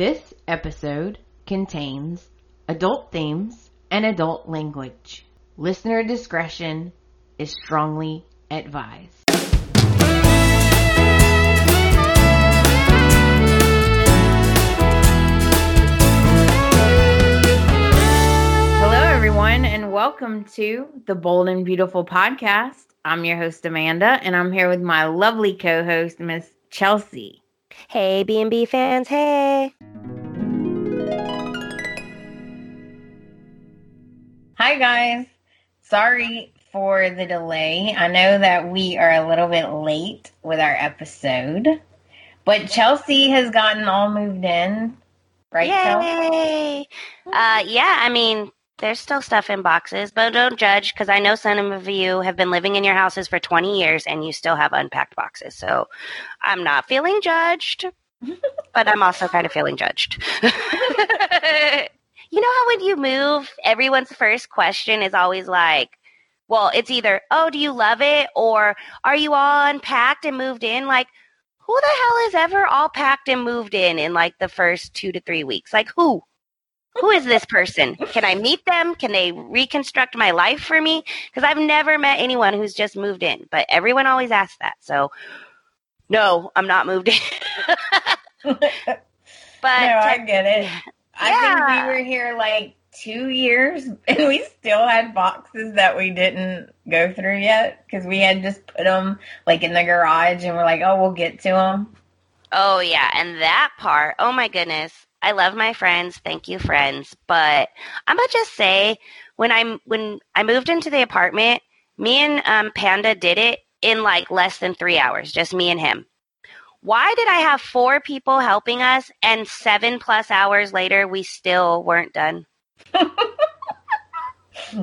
This episode contains adult themes and adult language. Listener discretion is strongly advised. Hello, everyone, and welcome to the Bold and Beautiful podcast. I'm your host, Amanda, and I'm here with my lovely co host, Miss Chelsey. Hey, B&B fans, hey. Hi, guys. Sorry for the delay. I know that we are a little bit late with our episode, but Chelsey has gotten all moved in, right? Yay! Uh, yeah, I mean, there's still stuff in boxes, but don't judge because I know some of you have been living in your houses for 20 years and you still have unpacked boxes. So I'm not feeling judged, but I'm also kind of feeling judged. you know how when you move, everyone's first question is always like, well, it's either, oh, do you love it? Or are you all unpacked and moved in? Like, who the hell is ever all packed and moved in in like the first two to three weeks? Like, who? Who is this person? Can I meet them? Can they reconstruct my life for me? Because I've never met anyone who's just moved in, but everyone always asks that. So, no, I'm not moved in. but no, I get it. I think Yeah. we were here like two years and we still had boxes that we didn't go through yet because we had just put them like in the garage and we're like, oh, we'll get to them. Oh yeah, and that part. Oh my goodness. I love my friends. Thank you friends. But I'm going to just say when I'm when I moved into the apartment, me and um, Panda did it in like less than 3 hours, just me and him. Why did I have four people helping us and 7 plus hours later we still weren't done?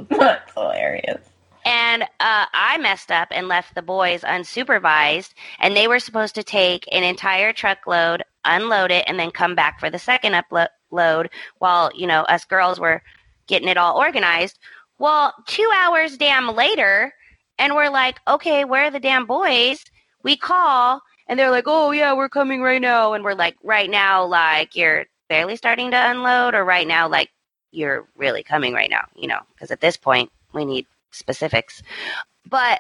That's hilarious. And uh, I messed up and left the boys unsupervised, and they were supposed to take an entire truckload, unload it, and then come back for the second upload while, you know, us girls were getting it all organized. Well, two hours damn later, and we're like, okay, where are the damn boys? We call, and they're like, oh, yeah, we're coming right now. And we're like, right now, like, you're barely starting to unload, or right now, like, you're really coming right now, you know, because at this point, we need specifics. But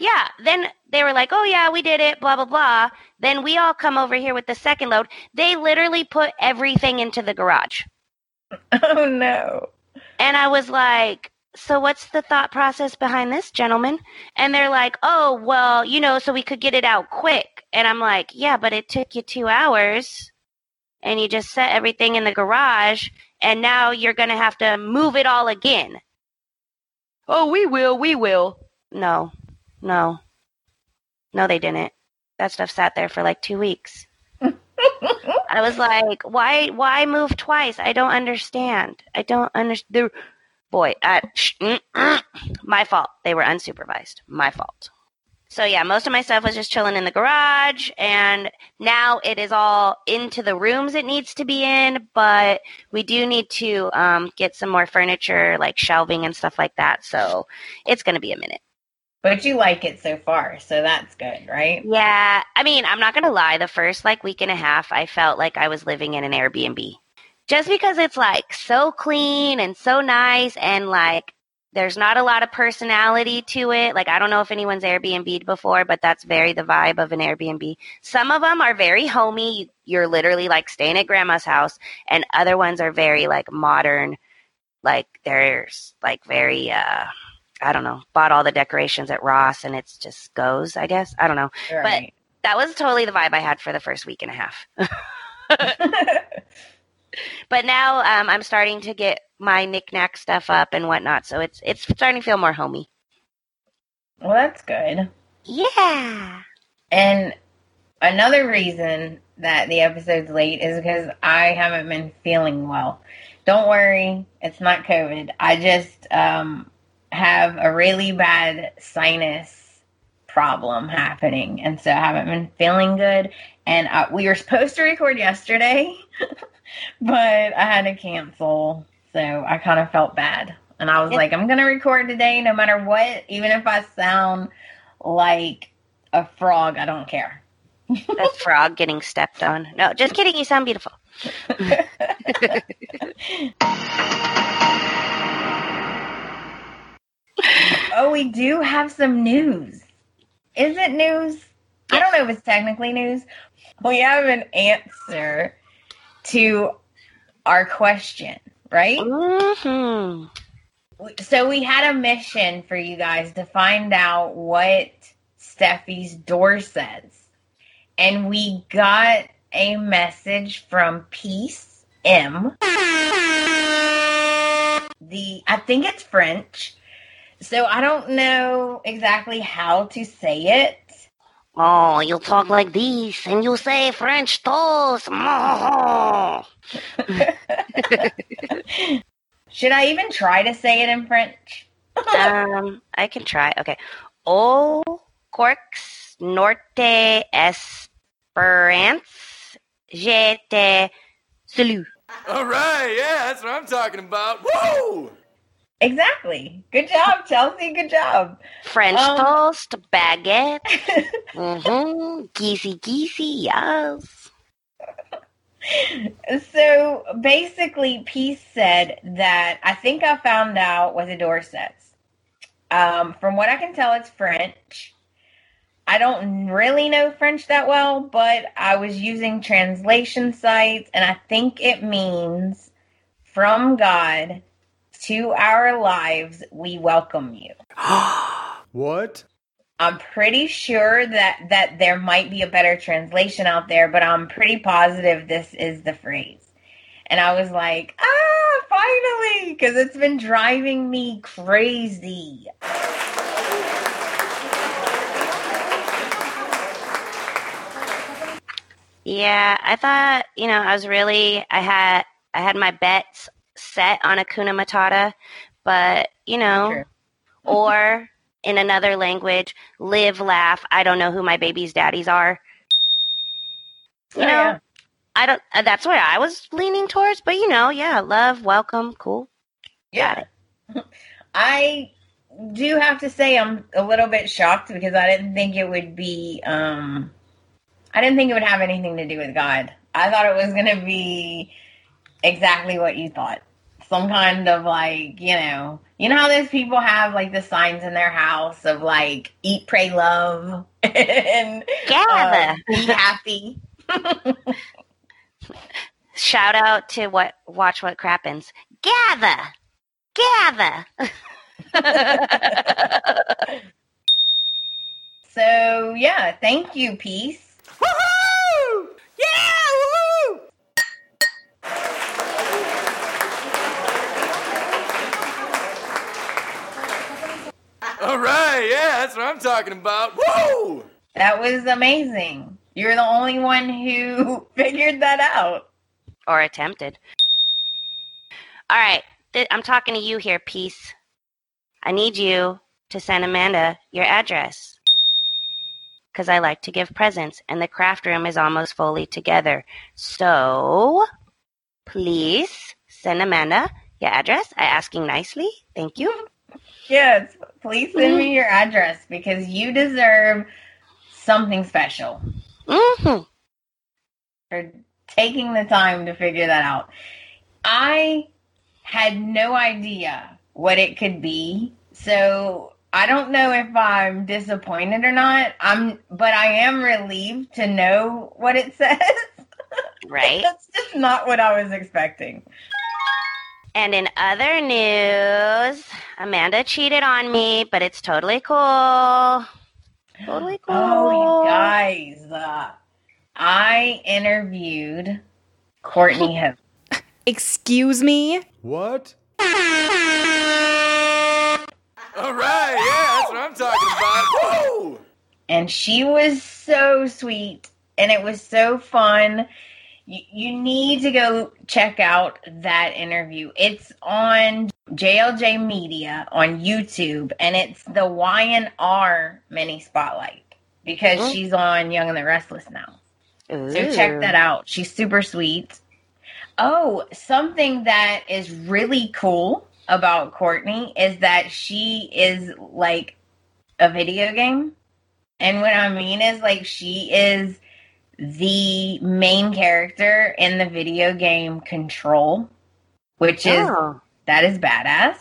yeah, then they were like, oh, yeah, we did it, blah, blah, blah. Then we all come over here with the second load. They literally put everything into the garage. Oh no. And I was like, so what's the thought process behind this, gentlemen? And they're like, oh, well, you know, so we could get it out quick. And I'm like, yeah, but it took you two hours and you just set everything in the garage and now you're going to have to move it all again. Oh, we will, we will. No, no, no, they didn't. That stuff sat there for like two weeks. I was like, why, why move twice? I don't understand. I don't understand. Boy, I, sh- mm, mm. my fault. They were unsupervised. My fault. So yeah, most of my stuff was just chilling in the garage, and now it is all into the rooms it needs to be in. But we do need to um, get some more furniture, like shelving and stuff like that. So it's going to be a minute. But you like it so far, so that's good, right? Yeah, I mean, I'm not gonna lie. The first like week and a half, I felt like I was living in an Airbnb, just because it's like so clean and so nice, and like there's not a lot of personality to it. Like I don't know if anyone's Airbnb'd before, but that's very the vibe of an Airbnb. Some of them are very homey. You're literally like staying at grandma's house, and other ones are very like modern. Like there's like very uh I don't know, bought all the decorations at Ross and it's just goes, I guess. I don't know. Right. That was totally the vibe I had for the first week and a half. but now um, I'm starting to get my knickknack stuff up and whatnot, so it's it's starting to feel more homey. well, that's good. Yeah. And another reason that the episode's late is because I haven't been feeling well. Don't worry, it's not COVID. I just um, have a really bad sinus problem happening, and so I haven't been feeling good. And uh, we were supposed to record yesterday, but I had to cancel, so I kind of felt bad. And I was like, I'm gonna record today, no matter what, even if I sound like a frog. I don't care. That frog getting stepped on. No, just kidding. You sound beautiful. oh, we do have some news. Is it news? I don't know if it's technically news. We have an answer to our question, right? hmm So we had a mission for you guys to find out what Steffy's door says. And we got a message from Peace M. The I think it's French. So I don't know exactly how to say it. Oh, you'll talk like this, and you'll say French toast. Oh. Should I even try to say it in French? um, I can try. Okay. O corks norte esperance je te salue. All right, yeah, that's what I'm talking about. Whoa! Exactly. Good job, Chelsey. Good job. French Um, toast, baguette. mm-hmm. Geesy geesy, yes. so basically, Peace said that I think I found out what the door says. Um, from what I can tell, it's French. I don't really know French that well, but I was using translation sites, and I think it means from God to our lives, we welcome you. What? I'm pretty sure that that there might be a better translation out there, but I'm pretty positive this is the phrase. And I was like, ah, finally, because it's been driving me crazy. Yeah, I thought, you know, I was really I had I had my bets set on Hakuna Matata, but you know, or in another language, live, laugh. I don't know who my baby's daddies are. You Oh, know, yeah. I don't. uh, That's what I was leaning towards. But you know, yeah, love, welcome, cool. Yeah. I do have to say I'm a little bit shocked because I didn't think it would be um I didn't think it would have anything to do with God. I thought it was going to be exactly what you thought. Some kind of like, you know, you know how those people have like the signs in their house of like eat, pray, love and Gather. uh, be happy. Shout out to what watch what crappens. Gather, gather. So, yeah, thank you, peace. Woohoo! Yeah! Woo! All right, yeah, that's what I'm talking about. Whoa! That was amazing. You're the only one who figured that out. or attempted. All right, th- I'm talking to you here, Peace. I need you to send Amanda your address. Because I like to give presents, and the craft room is almost fully together. So, please send Amanda your address. I asking nicely. Thank you. Yes, please send me your address because you deserve something special hmm for taking the time to figure that out. I had no idea what it could be. So I don't know if I'm disappointed or not. I'm but I am relieved to know what it says. Right? That's just not what I was expecting. And in other news, Amanda cheated on me, but it's totally cool. Totally cool. Oh, you guys. Uh, I interviewed Courtney Hope. Excuse me? What? All right, yeah, that's what I'm talking about. Whoa! and she was so sweet and it was so fun. You, you need to go check out that interview. It's on JLJ Media on YouTube and it's the Y&R mini spotlight because Mhm. she's on Young and the Restless now. So check that out. She's super sweet. Oh, something that is really cool about Courtney is that she is like a video game. And what I mean is like she is the main character in the video game Control, which is Oh, that is badass.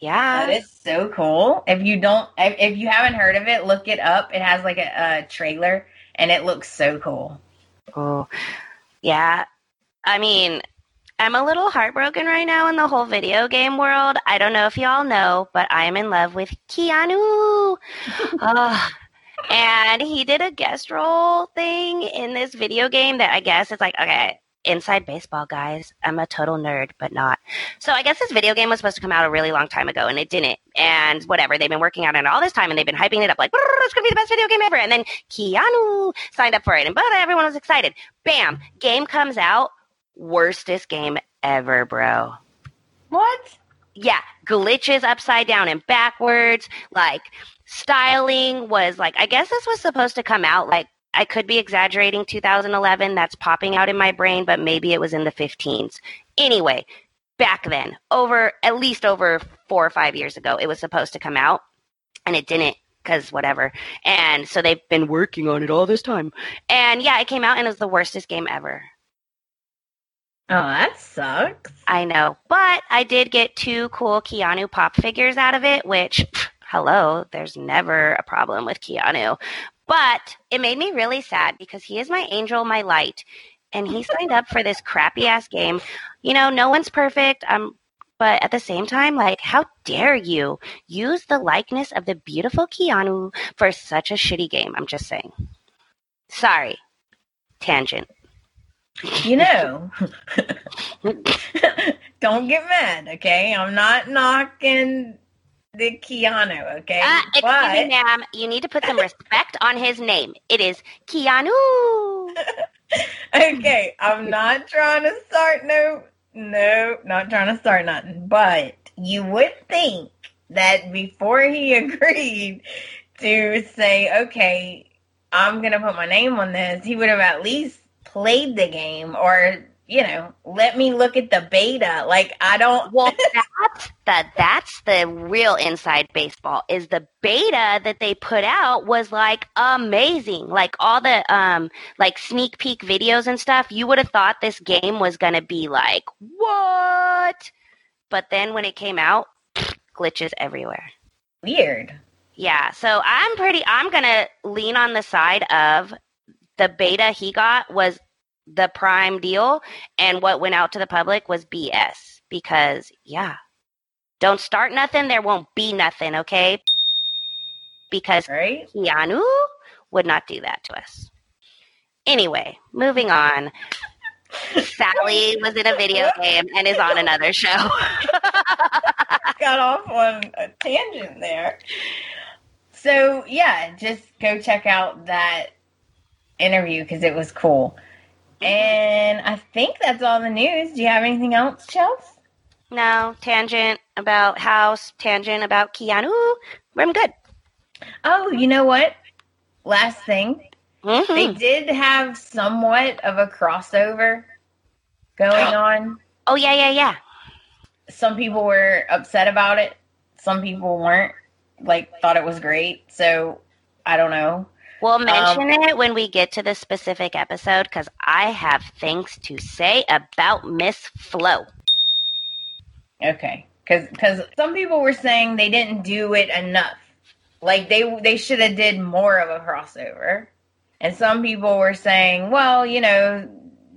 yeah. That is so cool. If you don't, if, if you haven't heard of it, look it up. It has like a, a trailer, and it looks so cool. Oh, yeah. I mean, I'm a little heartbroken right now in the whole video game world. I don't know if y'all know, but I'm in love with Keanu. Ugh. And he did a guest role thing in this video game that I guess it's like, okay, inside baseball, guys. I'm a total nerd, but not. So I guess this video game was supposed to come out a really long time ago, and it didn't. And whatever, they've been working on it all this time, and they've been hyping it up like, it's gonna be the best video game ever. And then Keanu signed up for it, and but everyone was excited. Bam, game comes out, worstest game ever, bro. What? Yeah, glitches upside down and backwards. Like styling was like, I guess this was supposed to come out like. I could be exaggerating 2011. That's popping out in my brain, but maybe it was in the 15s. Anyway, back then, over at least over four or five years ago, it was supposed to come out, and it didn't because whatever. And so they've been working on it all this time. And yeah, it came out and it was the worstest game ever. Oh, that sucks. I know, but I did get two cool Keanu pop figures out of it, which, pff, hello, there's never a problem with Keanu. But it made me really sad because he is my angel, my light, and he signed up for this crappy ass game. You know, no one's perfect. Um, but at the same time, like, how dare you use the likeness of the beautiful Keanu for such a shitty game? I'm just saying. Sorry. Tangent. You know, don't get mad, okay? I'm not knocking the Keanu, okay? Uh, excuse me, ma'am. You need to put some respect on his name. It is Keanu. okay, I'm not trying to start no, no, not trying to start nothing. But you would think that before he agreed to say, okay, I'm gonna put my name on this, he would have at least played the game or you know let me look at the beta. Like I don't. Well, that's the that's the real inside baseball. Is the beta that they put out was like amazing. Like all the um like sneak peek videos and stuff. You would have thought this game was gonna be like what? But then when it came out, glitches everywhere. Weird. Yeah, so I'm pretty I'm to lean on the side of the beta he got was the prime deal and what went out to the public was BS because yeah. Don't start nothing, there won't be nothing, okay? Because Right? Keanu would not do that to us. Anyway, moving on. Sally was in a video game and is on another show. got off on a tangent there. So yeah, just go check out that interview because it was cool. And I think that's all the news. Do you have anything else, Chels? No, tangent about house, tangent about Keanu. I'm good. Oh, you know what? Last thing, Mhm. they did have somewhat of a crossover going on. Oh yeah, yeah, yeah. Some people were upset about it. Some people weren't. Like thought it was great. So I don't know. We'll um, mention it when we get to the specific episode because I have things to say about Miss Flo. Okay, because because some people were saying they didn't do it enough. Like they they should have did more of a crossover, and some people were saying, well, you know,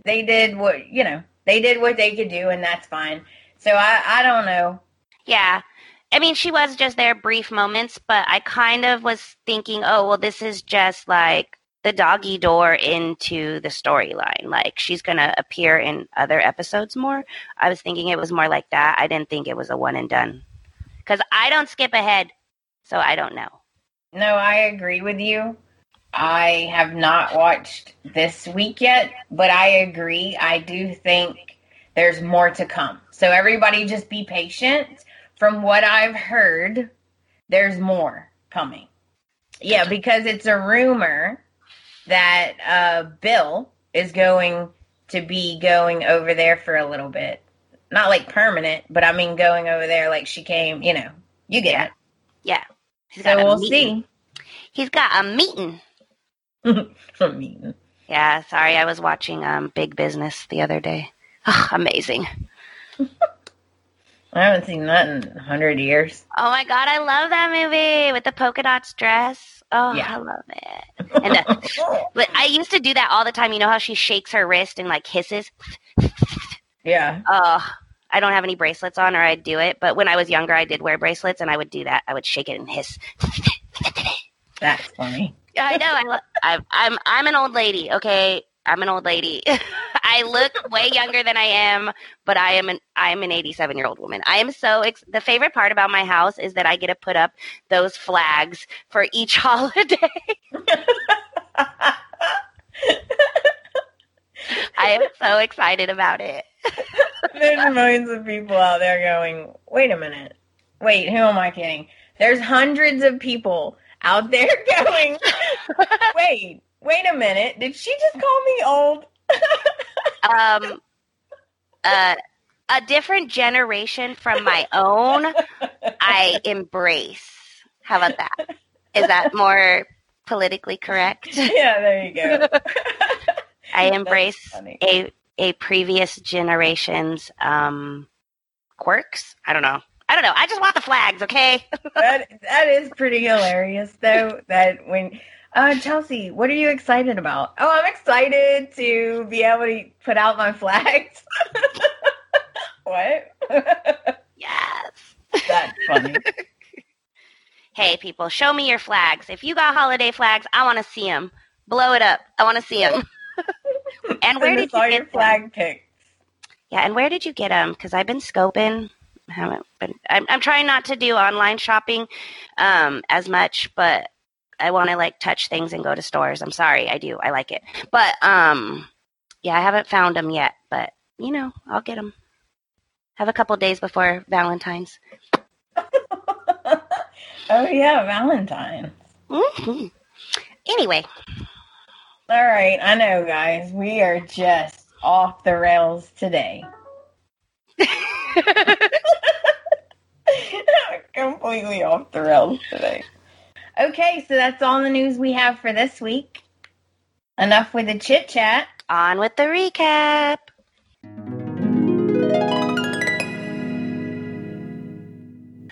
they did what you know they did what they could do, and that's fine. So I I don't know. Yeah. I mean, she was just there brief moments, but I kind of was thinking, oh, well, this is just like the doggy door into the storyline. Like she's going to appear in other episodes more. I was thinking it was more like that. I didn't think it was a one and done. Because I don't skip ahead, so I don't know. No, I agree with you. I have not watched this week yet, but I agree. I do think there's more to come. So everybody just be patient. From what I've heard, there's more coming. Yeah, because it's a rumor that uh, Bill is going to be going over there for a little bit. Not like permanent, but I mean going over there like she came, you know. You get it. Yeah. He's So got a we'll meeting. He's got a meeting. see. I mean, Yeah, sorry. I was watching um, Big Business the other day. Oh, amazing. I haven't seen that in a hundred years. Oh my god, I love that movie with the polka dots dress. Oh, Yeah. I love it. And the, uh, but I used to do that all the time. You know how she shakes her wrist and like hisses? yeah. Oh, I don't have any bracelets on, or I'd do it. But when I was younger, I did wear bracelets, and I would do that. I would shake it and hiss. That's funny. I know. I, lo- I'm I'm I'm an old lady. Okay, I'm an old lady. I look way younger than I am, but I am an I am an 87 year old woman. I am so ex- the favorite part about my house is that I get to put up those flags for each holiday. I am so excited about it. There's millions of people out there going, wait a minute. Wait, who am I kidding? There's hundreds of people out there going, wait, wait a minute. Did she just call me old? Um, uh, a different generation from my own. I embrace. How about that? Is that more politically correct? yeah, there you go. I embrace a a previous generation's um quirks. I don't know. I don't know. I just want the flags, okay? that that is pretty hilarious though that when uh Chelsey, what are you excited about? Oh, I'm excited to be able to put out my flags. what? Yes. That's funny. Hey, people, show me your flags. If you got holiday flags, I want to see them. Blow it up. I want to see them. and where did you your get them? flag pics? Yeah, and where did you get them? Because I've been scoping. Haven't been. I'm, I'm trying not to do online shopping um, as much, but I want to like touch things and go to stores. I'm sorry, I do. I like it, but um, yeah, I haven't found them yet. But you know, I'll get them. Have a couple days before Valentine's. oh yeah, Valentine. hmm Anyway, All right, I know, guys. We are just off the rails today. Completely off the rails today. Okay, so that's all the news we have for this week. Enough with the chit chat. on with the recap.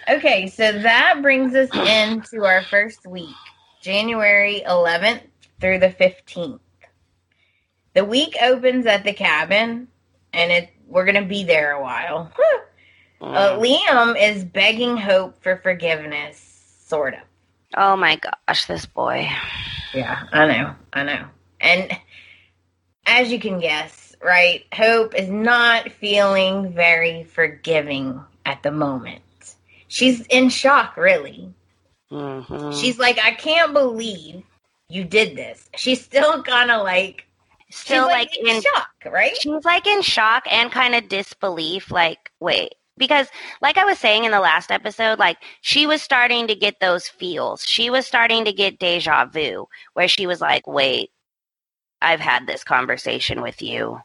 Okay, so that brings us into our first week, January 11th through the 15th. The week opens at the cabin, and it we're gonna be there a while. Uh, Liam is begging Hope for forgiveness, sort of. Oh my gosh, this boy. Yeah, I know, I know. And as you can guess, right, Hope is not feeling very forgiving at the moment. She's in shock, really. hmm She's like, I can't believe you did this. She's still kind of like, still she's like, in, in shock, right? she's like in shock and kind of disbelief like wait because like i was saying in the last episode like she was starting to get those feels. She was starting to get deja vu where she was like wait i've had this conversation with you.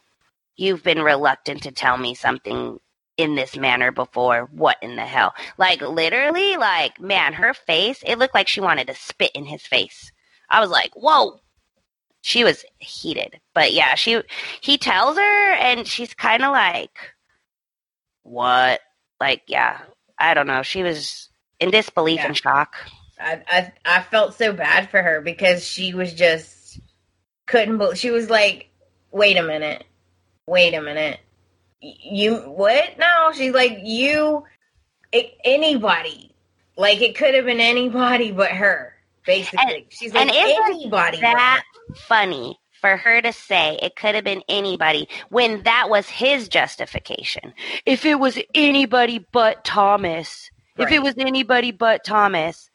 You've been reluctant to tell me something in this manner before. What in the hell? Like literally like man her face it looked like she wanted to spit in his face. I was like whoa she was heated. But yeah she he tells her and she's kind of like what? Like yeah i don't know. She was in disbelief Yeah. and shock. I, I I felt so bad for her because she was just couldn't believe she was like, wait a minute, wait a minute, you what? No, she's like you, it, anybody, like it could have been anybody but her. Basically, she's like and anybody. that funny for her to say it could have been anybody when that was his justification? If it was anybody but thomas if it was anybody but thomas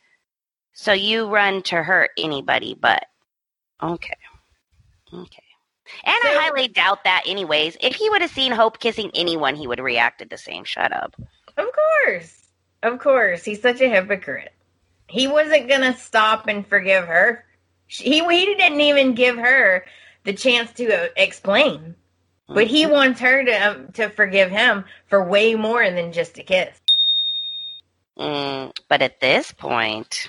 so you run to her anybody but. Okay. Okay. And i highly doubt that anyways. If he would have seen hope kissing anyone he would have reacted the same. Shut up. Of course. Of course. He's such a hypocrite. He wasn't going to stop and forgive her. She- He, he didn't even give her the chance to uh, explain. But he wants her to um, to forgive him for way more than just a kiss. Mm, but at this point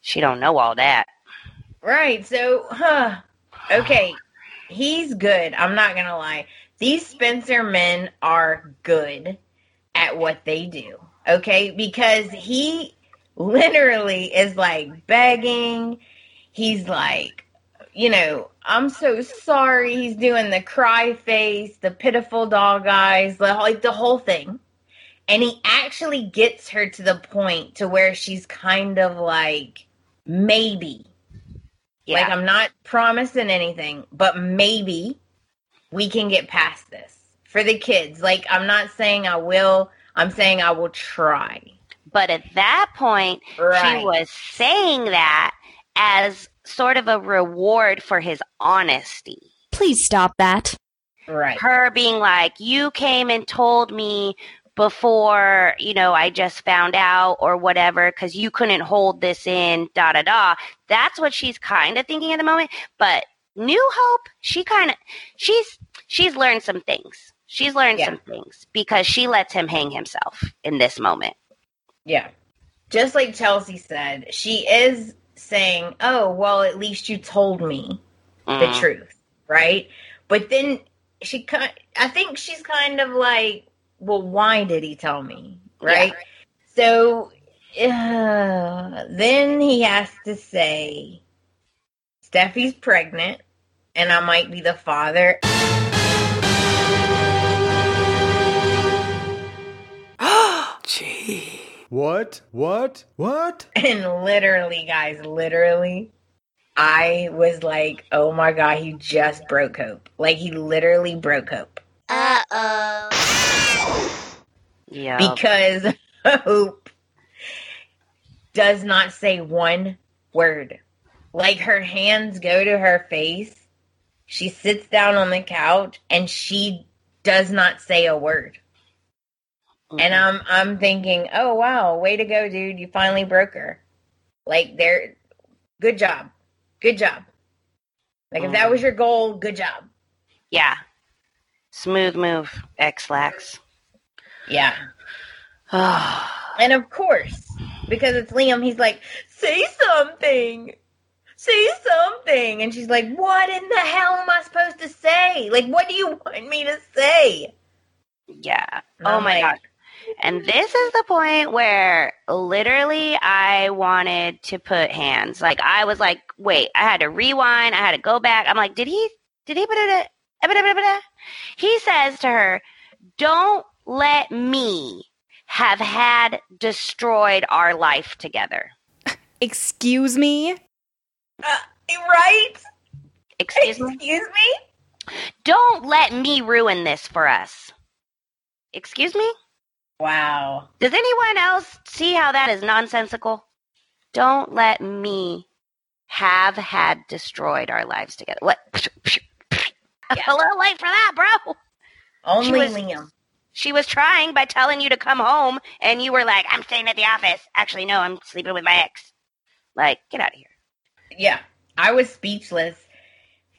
she don't know all that Right. So, huh. Okay. he's good. I'm not gonna lie. These Spencer men are good at what they do. Okay, because he literally is like begging. He's like, you know, I'm so sorry. He's doing the cry face, the pitiful dog eyes, like the whole thing. And he actually gets her to the point to where she's kind of like maybe Yeah. like I'm not promising anything, but maybe we can get past this for the kids. Like I'm not saying I will. I'm saying I will try. But at that point, Right. she was saying that as sort of a reward for his honesty. Please stop that. right. Her being like, You came and told me before, you know, I just found out or whatever, because you couldn't hold this in, da da da. That's what she's kind of thinking at the moment. But New Hope, she kind of, she's, she's learned some things. She's learned Yeah. some things because she lets him hang himself in this moment. Yeah. Just like Chelsey said, she is saying, "Oh, well, at least you told me the Mm. truth, right?" But then she kind I think she's kind of like, "Well, why did he tell me?" Right? So uh, then he has to say, "Steffy's pregnant and I might be the father." Oh gee. What? What? What? And literally, guys, literally, I was like, oh my God, he just broke Hope. Like, he literally broke Hope. Uh oh. Yeah. Because Hope does not say one word. Like, her hands go to her face. She sits down on the couch and she does not say a word. And mm-hmm. I'm I'm thinking, oh wow, way to go, dude! You finally broke her. Like there, good job, good job. Like if that mm-hmm. was your goal, good job. yeah. Smooth move, X-Lax. Yeah. Oh, And of course, because it's Liam, he's like, say something, say something, and she's like, what in the hell am I supposed to say? Like, what do you want me to say? yeah. And Oh I'm my like, god. And this is the point where literally I wanted to put hands. Like I was like, wait, I had to rewind. I had to go back. I'm like, did he, did he put it? He says to her, don't let me have had destroyed our life together. Excuse me? Uh, right? Excuse me? Excuse me? Don't let me ruin this for us. Excuse me? Wow. Does anyone else see how that is nonsensical? Don't let me have had destroyed our lives together. What? A little late for that, bro. Only was- Liam. She was trying by telling you to come home, and you were like, I'm staying at the office. Actually, no, I'm sleeping with my ex. Like, get out of here. Yeah. I was speechless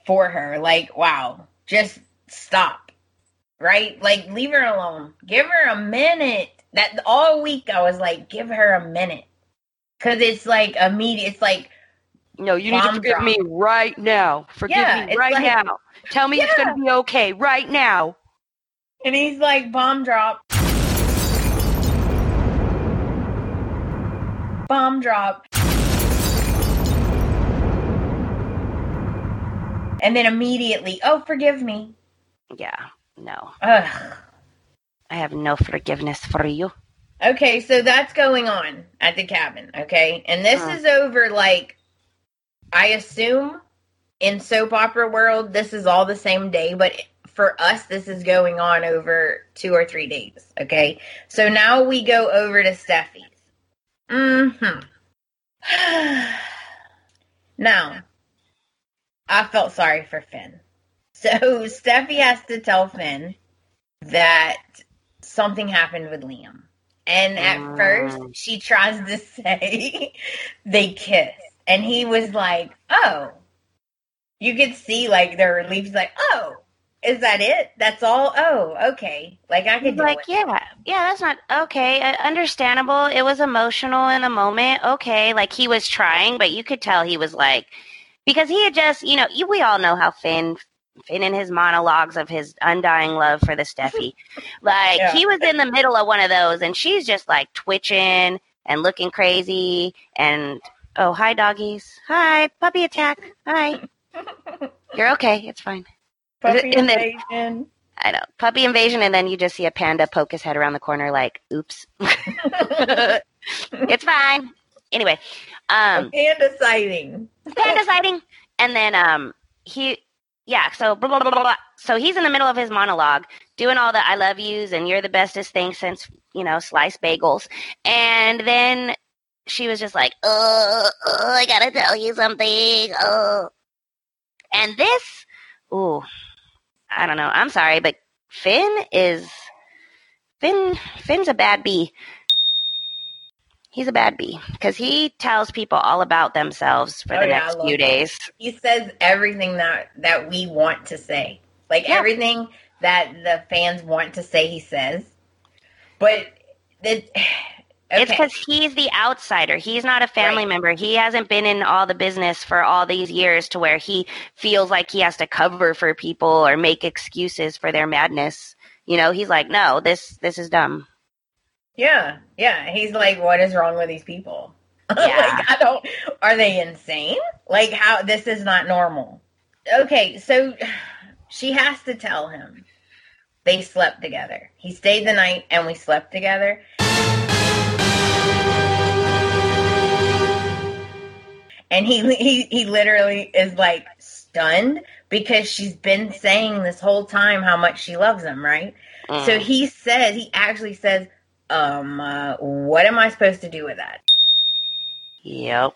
for her. Like, wow. Just stop. Right? Like, leave her alone. Give her a minute. That all week I was like, give her a minute. Cause it's like immediate. It's like, No, you need to forgive drop. me right now. Forgive Yeah, me right like- now. Tell me it's gonna be okay right now. and he's like, bomb drop. Bomb drop. And then immediately, oh, forgive me. Yeah, no. Ugh. I have no forgiveness for you. Okay, so that's going on at the cabin, okay? And this Uh. is over like I assume in soap opera world this is all the same day, but for us this is going on over 2 or 3 days, okay? So now we go over to Steffy's. Mhm. now, I felt sorry for Finn. So Steffy has to tell Finn that something happened with Liam. And at first, she tries to say they kissed. And he was like, oh. You could see, like, the relief. He's like, oh, is that it? That's all? Oh, okay. Like, I could like, yeah, yeah, that's not okay. Uh, understandable. It was emotional in the moment. Okay, like he was trying, but you could tell he was like, because he had just, you know, you, we all know how Finn Finn in his monologues of his undying love for the Steffy. like Yeah. he was in the middle of one of those, and she's just like twitching and looking crazy. And oh, hi doggies, hi puppy attack, hi. You're okay, it's fine. Puppy And then- invasion. I know puppy invasion, and then you just see a panda poke his head around the corner, like, "Oops, it's fine." Anyway, um, panda sighting. panda sighting, and then um, he, yeah, so blah, blah, blah, blah, blah. so he's in the middle of his monologue, doing all the "I love yous" and "You're the bestest thing since you know sliced bagels," and then she was just like, "Oh, oh I gotta tell you something." Oh, and this, ooh, I don't know. I'm sorry, but Finn is Finn. Finn's a bad bee. He's a bad bee because he tells people all about themselves for Oh, the yeah, next few days. He says everything that that we want to say. Like Yeah. everything that the fans want to say he says. But it, okay. It's because he's the outsider. He's not a family Right. member. He hasn't been in all the business for all these years to where he feels like he has to cover for people or make excuses for their madness. You know, he's like, no, this this is dumb. Yeah, yeah. He's like, what is wrong with these people? Yeah. like, I don't. Are they insane? Like, how this is not normal. Okay, so she has to tell him they slept together. He stayed the night, and we slept together. And he he he literally is like stunned because she's been saying this whole time how much she loves him, right? Mm. So he says, he actually says, um, uh, what am I supposed to do with that? yep.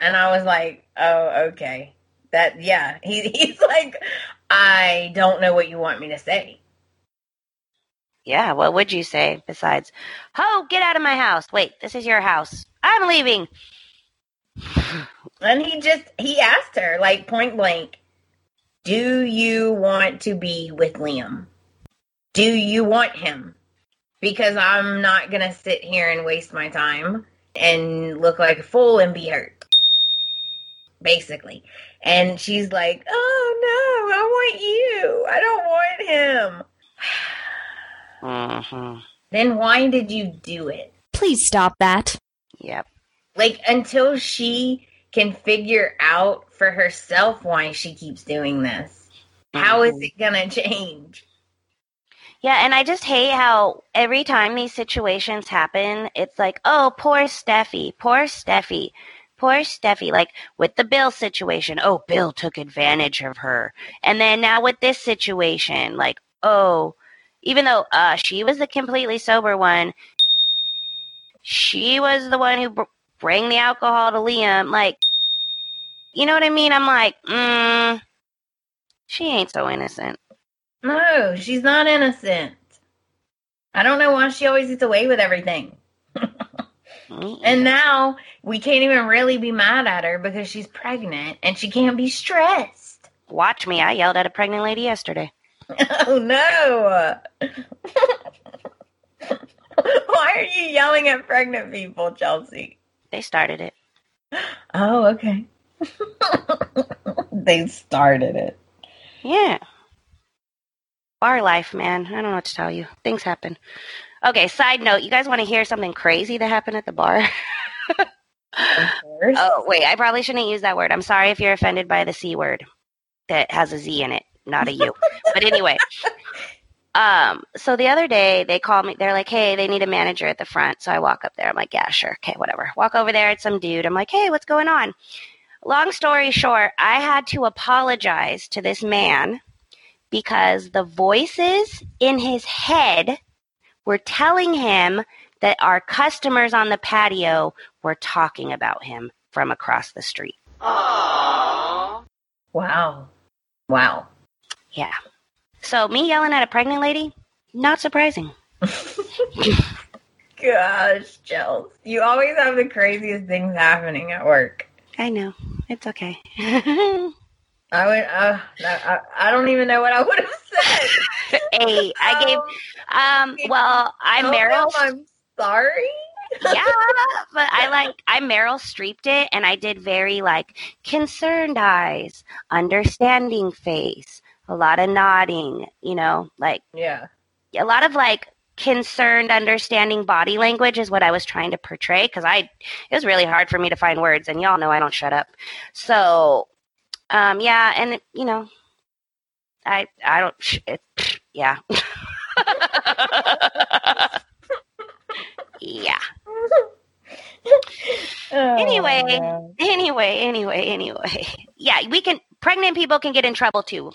And I was like, oh, okay. That, yeah. He, he's like, I don't know what you want me to say. Yeah, what would you say besides, Ho, get out of my house. Wait, this is your house. I'm leaving. And he just, he asked her, like, point blank, do you want to be with Liam? Do you want him? Because I'm not going to sit here and waste my time and look like a fool and be hurt. Basically. And she's like, oh no, I want you. I don't want him. hmm Then why did you do it? Please stop that. Yep. Like, until she can figure out for herself why she keeps doing this. How is Mhm. it gonna change? Yeah, and I just hate how every time these situations happen, it's like, oh, poor Steffy, poor Steffy, poor Steffy. Like with the Bill situation, oh, Bill took advantage of her. And then now with this situation, like, oh, even though uh, she was the completely sober one, she was the one who br- bring the alcohol to Liam. Like, you know what I mean? I'm like, mm, she ain't so innocent. No, she's not innocent. I don't know why she always gets away with everything. And now we can't even really be mad at her because she's pregnant and she can't be stressed. Watch me. I yelled at a pregnant lady yesterday. Oh no. Why are you yelling at pregnant people, Chelsey? They started it. Oh, okay. they started it. Yeah. Bar life, man. I don't know what to tell you. Things happen. Okay, side note, you guys want to hear something crazy that happened at the bar? Of course. Oh, wait, I probably shouldn't use that word. I'm sorry if you're offended by the C word that has a Z in it, not a U. but anyway, um, so the other day they called me. They're like, "Hey, they need a manager at the front." So I walk up there. I'm like, "Yeah, sure, okay, whatever." Walk over there. It's some dude. I'm like, "Hey, what's going on?" Long story short, I had to apologize to this man because the voices in his head were telling him that our customers on the patio were talking about him from across the street. Aww. Wow. Wow. Yeah. So me yelling at a pregnant lady, not surprising. Gosh, Chels. You always have the craziest things happening at work. I know. It's okay. I would, uh, I, I don't even know what I would have said. hey, I gave um well, I'm Meryl I'm sorry. yeah, but I like I Meryl Streeped it, and I did very like concerned eyes, understanding face, a lot of nodding, you know, like Yeah. a lot of like concerned understanding body language is what I was trying to portray because I it was really hard for me to find words and y'all know I don't shut up. So um yeah, and you know I I don't it, yeah. yeah. Anyway. Oh, Anyway, anyway, anyway. Yeah, we can pregnant people can get in trouble too.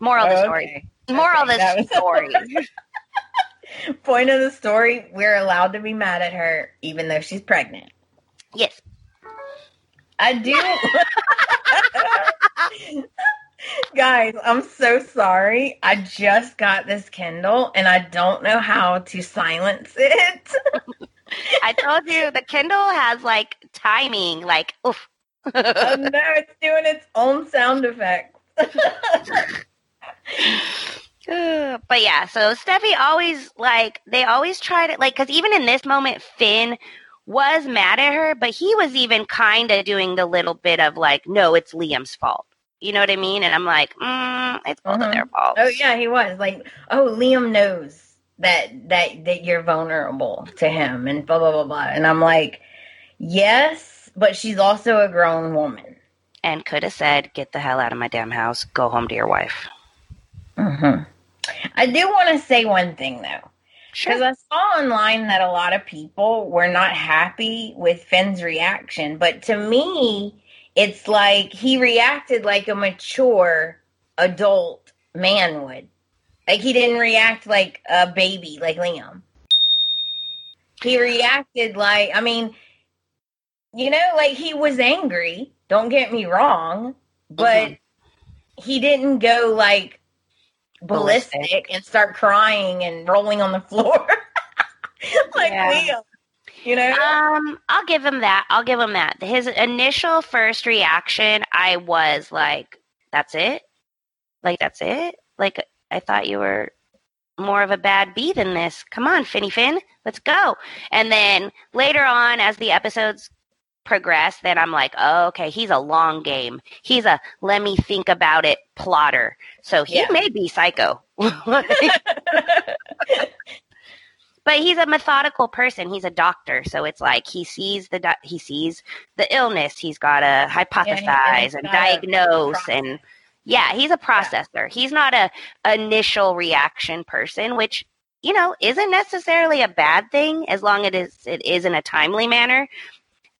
Moral of the Oh, story. okay. Moral Okay, of the story. Point of the story: We're allowed to be mad at her, even though she's pregnant. yes. I do. Guys, I'm so sorry. I just got this Kindle and I don't know how to silence it. I told you the Kindle has like timing, like oof. oh no, it's doing its own sound effects. but yeah, so Steffy always like they always try to like because even in this moment, Finn was mad at her, but he was even kind of doing the little bit of like, no, it's Liam's fault. You know what I mean? And I'm like, mm, it's both of their fault. Oh yeah, he was like, oh, Liam knows that that that you're vulnerable to him and blah blah blah blah. And I'm like, yes, but she's also a grown woman. And could have said, get the hell out of my damn house, go home to your wife. hmm I do want to say one thing though. Because Sure. I saw online that a lot of people were not happy with Finn's reaction, but to me, it's like he reacted like a mature adult man would. Like he didn't react like a baby, like Liam. He reacted like, I mean, you know, like he was angry. Don't get me wrong, but Mhm. he didn't go like ballistic, Ballistic. and start crying and rolling on the floor like Yeah. Liam. You know? Um, I'll give him that. I'll give him that. His initial first reaction, I was like, "That's it? Like that's it? Like I thought you were more of a bad bee than this. Come on, Finny Finn, let's go." And then later on, as the episodes progress, then I'm like, "Oh, okay, he's a long game. He's a let me think about it plotter. So he Yeah. may be psycho." but he's a methodical person. He's a doctor, so it's like he sees the di- he sees the illness. He's got to hypothesize he's and diagnose, and yeah, he's a processor. He's not a initial reaction person, which you know isn't necessarily a bad thing as long as it is it is in a timely manner.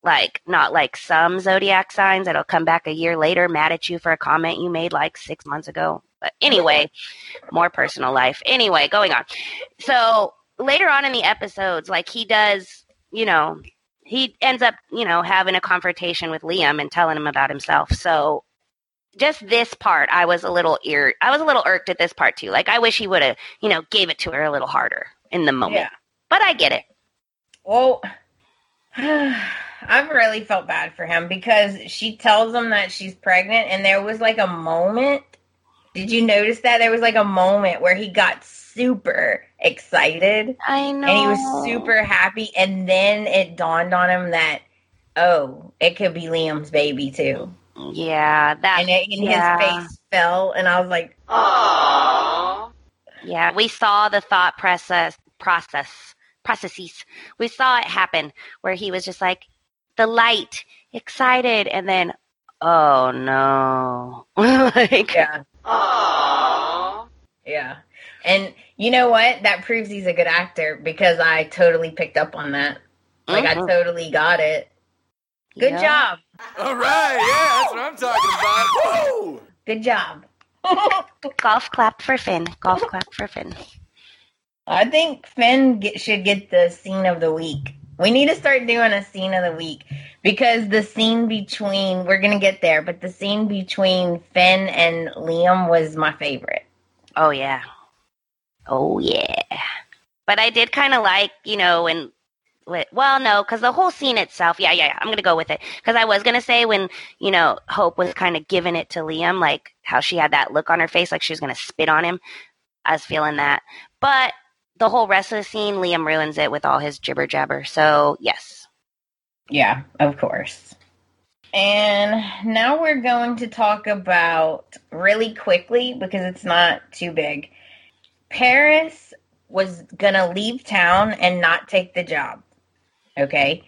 Like not like some zodiac signs that'll come back a year later mad at you for a comment you made like six months ago. But anyway, more personal life. Anyway, going on. So later on in the episodes, like he does, you know, he ends up, you know, having a confrontation with Liam and telling him about himself. So just this part, I was a little ir- I was a little irked at this part too. Like I wish he would have, you know, gave it to her a little harder in the moment. yeah. But I get it. Well, I've really felt bad for him because she tells him that she's pregnant, and there was like a moment. Did you notice that there was like a moment where he got super excited I know. and he was super happy, and then it dawned on him that oh, it could be Liam's baby too, Yeah, that. and, it, and yeah. his face fell, and I was like, "Oh." Yeah, we saw the thought process process processes. We saw it happen where he was just like the light, excited, and then oh no. like yeah, yeah. And you know what? That proves he's a good actor because I totally picked up on that. Like I Mhm. totally got it. Good Yeah. job. All right, yeah, that's what I'm talking about. Whoa! Good job. Golf clap for Finn. Golf clap for Finn. I think Finn get, should get the scene of the week. We need to start doing a scene of the week because the scene between we're gonna get there, but the scene between Finn and Liam was my favorite. Oh yeah. Oh yeah. But I did kind of like, you know, when wi- well, no, because the whole scene itself, yeah, yeah, yeah, I'm gonna go with it. Because I was gonna say when you know Hope was kind of giving it to Liam, like how she had that look on her face, like she was gonna spit on him. I was feeling that, but the whole rest of the scene, Liam ruins it with all his jibber jabber. So yes, Yeah, of course. And now we're going to talk about really quickly because it's not too big. Paris was going to leave town and not take the job. Okay.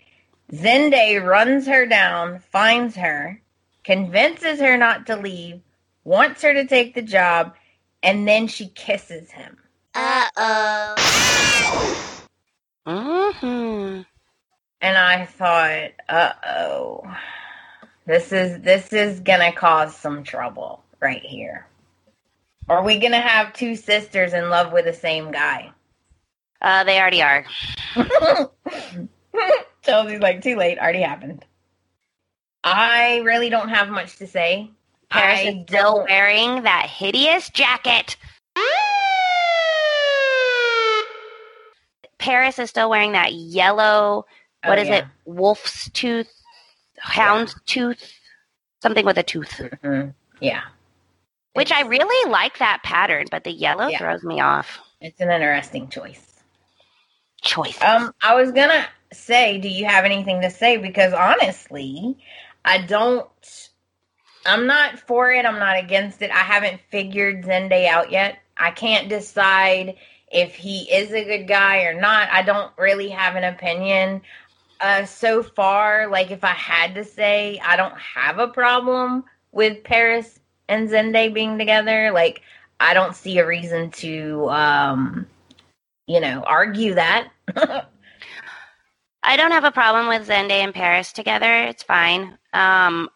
Zende runs her down, finds her, convinces her not to leave, wants her to take the job, and then she kisses him. Uh oh. Mm hmm And I thought, uh oh. This is this is gonna cause some trouble right here. Are we gonna have two sisters in love with the same guy? Uh, they already are. Chelsey's like, too late, already happened. I really don't have much to say. Paris I is still don't- wearing that hideous jacket. Paris is still wearing that yellow, What Oh, is yeah. it? Wolf's tooth, hound's tooth, something with a tooth. Mhm. Yeah. Which I really like that pattern, but the yellow Yeah. throws me off. It's an interesting choice. Choice. Um, I was gonna say, do you have anything to say? Because honestly, I don't. I'm not for it. I'm not against it. I haven't figured Zende out yet. I can't decide if he is a good guy or not. I don't really have an opinion. Uh, so far, like if I had to say, I don't have a problem with Paris and Zende being together. Like I don't see a reason to, um, you know, argue that. I don't have a problem with Zende and Paris together. It's fine. Um,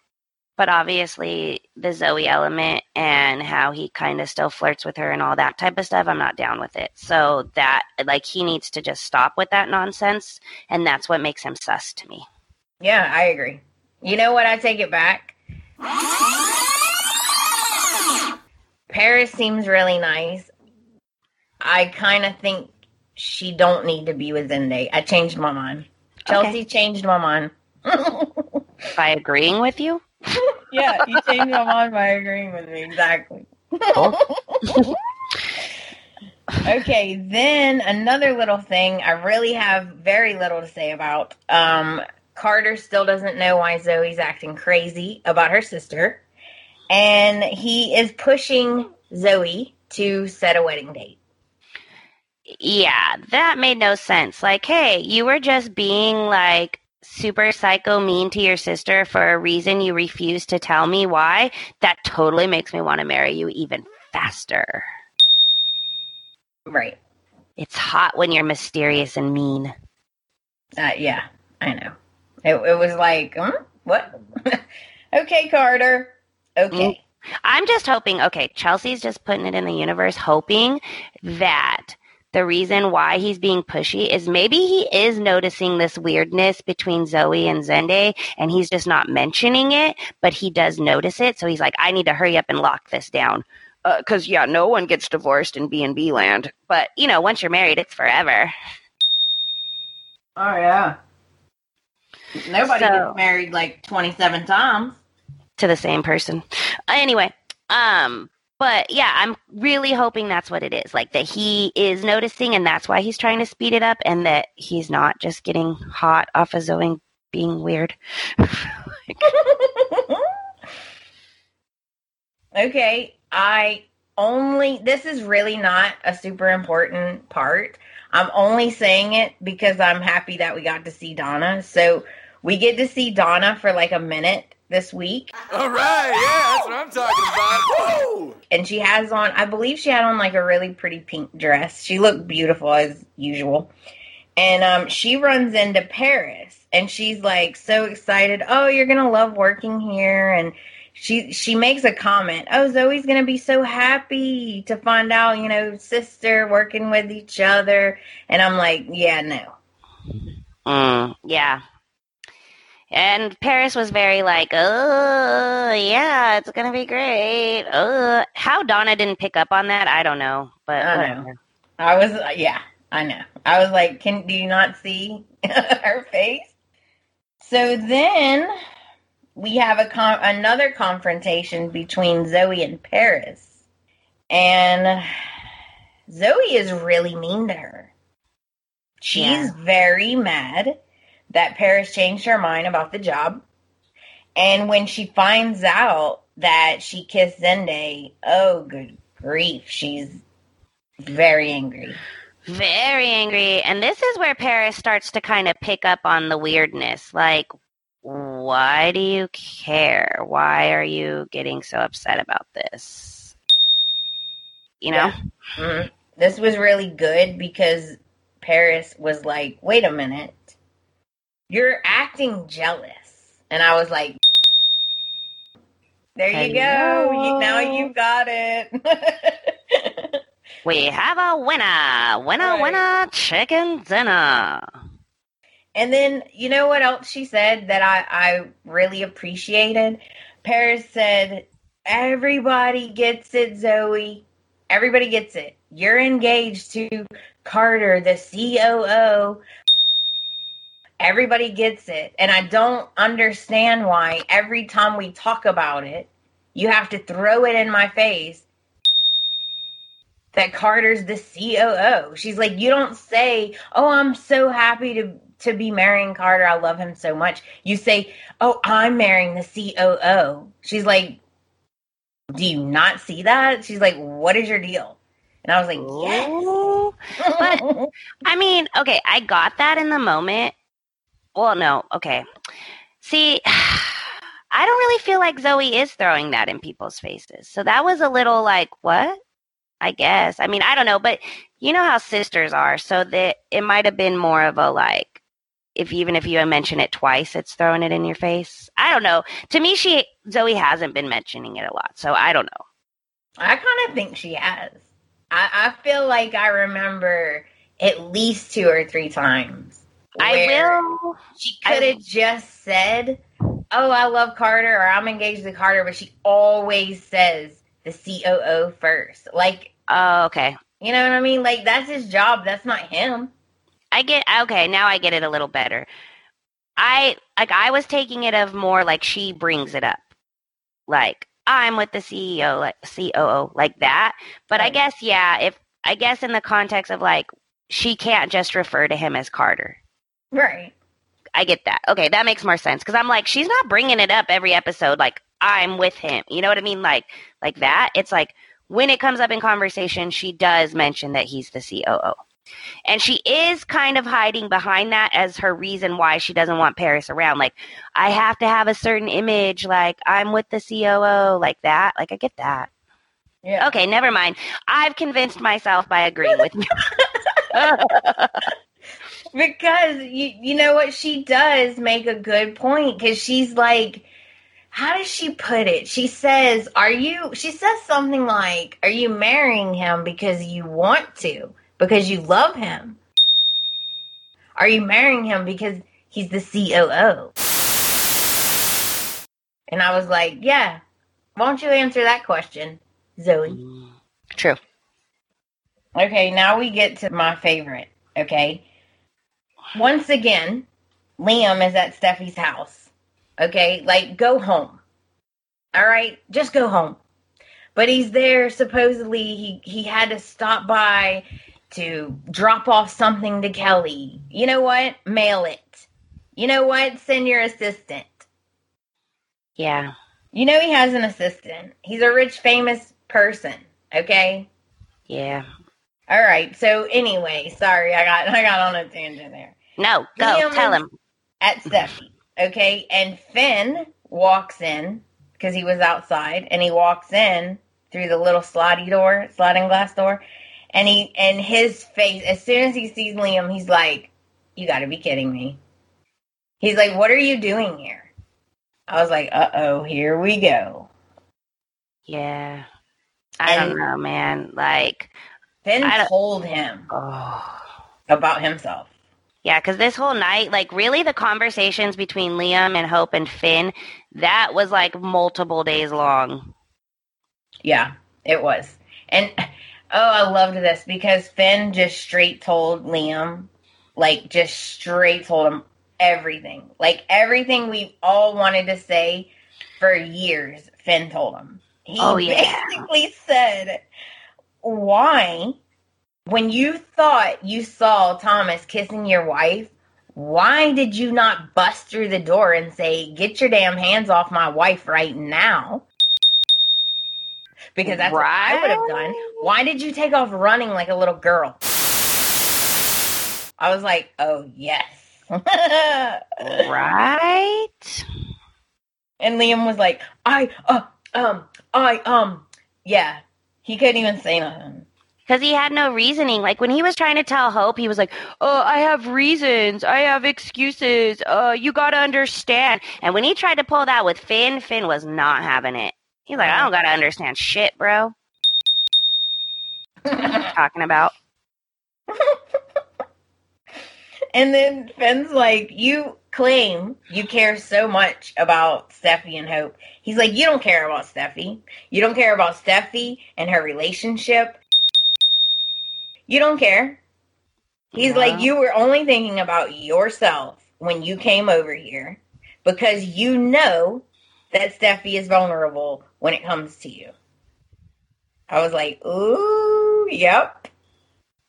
but obviously, the Zoe element and how he kind of still flirts with her and all that type of stuff, I'm not down with it. So that, like, he needs to just stop with that nonsense, and that's what makes him sus to me. Yeah, I agree. You know what? I take it back. Paris seems really nice. I kind of think she don't need to be with Zende. I changed my mind. Chelsey changed my mind. By agreeing with you? Yeah, you changed my mind by agreeing with me. Exactly. okay, then another little thing I really have very little to say about. Um, Carter still doesn't know why Zoe's acting crazy about her sister, and he is pushing Zoe to set a wedding date. Yeah, that made no sense. Like, hey, you were just being like super psycho mean to your sister for a reason you refuse to tell me why. That totally makes me want to marry you even faster. Right. It's hot when you're mysterious and mean. Uh, yeah, I know. It, it was like, hmm? what? okay, Carter. Okay. I'm just hoping, okay, Chelsey's just putting it in the universe, hoping that the reason why he's being pushy is maybe he is noticing this weirdness between Zoe and Zende and he's just not mentioning it, but he does notice it. So he's like, I need to hurry up and lock this down. Because, yeah, no one gets divorced in B&B land. But, you know, once you're married, it's forever. Oh, yeah. Nobody So- gets married like 27 times. to the same person. Anyway, um, but yeah, I'm really hoping that's what it is. Like that he is noticing and that's why he's trying to speed it up and that he's not just getting hot off of Zoe being weird. okay, I only, this is really not a super important part. I'm only saying it because I'm happy that we got to see Donna. So we get to see Donna for like a minute this week. All right, yeah, that's what I'm talking about. Whoa! and she has on i believe she had on like a really pretty pink dress she looked beautiful as usual and um she runs into paris and she's like so excited oh you're gonna love working here and she she makes a comment oh zoe's gonna be so happy to find out you know sister working with each other and i'm like yeah no Mm, yeah. And Paris was very like, oh, yeah, it's going to be great. Uh, how Donna didn't pick up on that, I don't know. But I know. I was, yeah, I know. I was like, can do you not see her face? So then we have a con- another confrontation between Zoe and Paris, and Zoe is really mean to her. She's Yeah. very mad that Paris changed her mind about the job. And when she finds out that she kissed Zende, oh, good grief, she's very angry. Very angry. And this is where Paris starts to kind of pick up on the weirdness. Like, why do you care? Why are you getting so upset about this? You know? Yeah. Mhm. This was really good because Paris was like, wait a minute, you're acting jealous. And I was like, there you go. You, now you got it. We have a winner. Winner, Right. winner, chicken dinner. And then you know what else she said that I, I really appreciated? Paris said, Everybody gets it, Zoe. Everybody gets it. You're engaged to Carter, the COO. Everybody gets it. And I don't understand why every time we talk about it, you have to throw it in my face that Carter's the COO. She's like, you don't say, "Oh, I'm so happy to to be marrying Carter. I love him so much." You say, "Oh, I'm marrying the COO." She's like, "Do you not see that?" She's like, "What is your deal?" And I was like. "Yes." But- I mean, okay, I got that in the moment. Well, no, okay. See, I don't really feel like Zoe is throwing that in people's faces. So that was a little like, what? I guess. I mean, I don't know, but you know how sisters are. So that it might have been more of a like, if even if you mention it twice, it's throwing it in your face. I don't know. To me, she Zoe hasn't been mentioning it a lot, so I don't know. I kind of think she has. I, I feel like I remember at least two or three times. I will. She could have just said, "Oh, I love Carter," or "I'm engaged to Carter," but she always says the COO first. Like, Oh, okay. you know what I mean? Like that's his job. That's not him. I get okay, now I get it a little better. I like I was taking it of more like she brings it up. Like I'm with the CEO like COO like that. But I guess yeah, if I guess in the context of like she can't just refer to him as Carter. Right. I get that. Okay, that makes more sense cuz I'm like she's not bringing it up every episode like I'm with him. You know what I mean? Like like that. It's like when it comes up in conversation, she does mention that he's the COO. And she is kind of hiding behind that as her reason why she doesn't want Paris around. Like, I have to have a certain image, like, I'm with the COO, like that. Like, I get that. Yeah. Okay, never mind. I've convinced myself by agreeing with you. Because you you know what she does make a good point because she's like, how does she put it? She says, "Are you?" She says something like, "Are you marrying him because you want to, because you love him? Are you marrying him because he's the COO?" And I was like, "Yeah." Why don't you answer that question, Zoe? True. Okay, now we get to my favorite. Okay. Once again, Liam is at Steffy's house. Okay, like go home. All right, just go home. But he's there supposedly he he had to stop by to drop off something to Kelly. You know what? Mail it. You know what? Send your assistant. Yeah. You know he has an assistant. He's a rich famous person, okay? Yeah. All right. So anyway, sorry, I got I got on a tangent there. No, go. Liam Tell him. At Steffy, okay, and Finn walks in because he was outside, and he walks in through the little sliding door, sliding glass door, and he and his face as soon as he sees Liam, he's like, "You got to be kidding me." He's like, "What are you doing here?" I was like, "Uh oh, here we go." Yeah. I don't know, man. Like, Finn told him oh. about himself. Yeah, because this whole night, like, really the conversations between Liam and Hope and Finn, that was like multiple days long. Yeah, it was. And oh, I loved this because Finn just straight told Liam, like just straight told him everything. Like everything we've all wanted to say for years, Finn told him. He Oh, yeah. basically said, Why, when you thought you saw Thomas kissing your wife, why did you not bust through the door and say, get your damn hands off my wife right now? Because that's what I would have done. Why did you take off running like a little girl? I was like, oh, yes. Right? And Liam was like, I, uh, um, I, um, yeah. He couldn't even say nothing. Because he had no reasoning. Like when he was trying to tell Hope, he was like, "Oh, I have reasons. I have excuses. Uh, you gotta understand." And when he tried to pull that with Finn, Finn was not having it. He's like, "I don't gotta understand shit, bro." What talking about? And then Finn's like, You claim you care so much about Steffy and Hope. He's like, You don't care about Steffy. You don't care about Steffy and her relationship. You don't care. He's Yeah. like, You were only thinking about yourself when you came over here because you know that Steffy is vulnerable when it comes to you. I was like, Ooh, yep.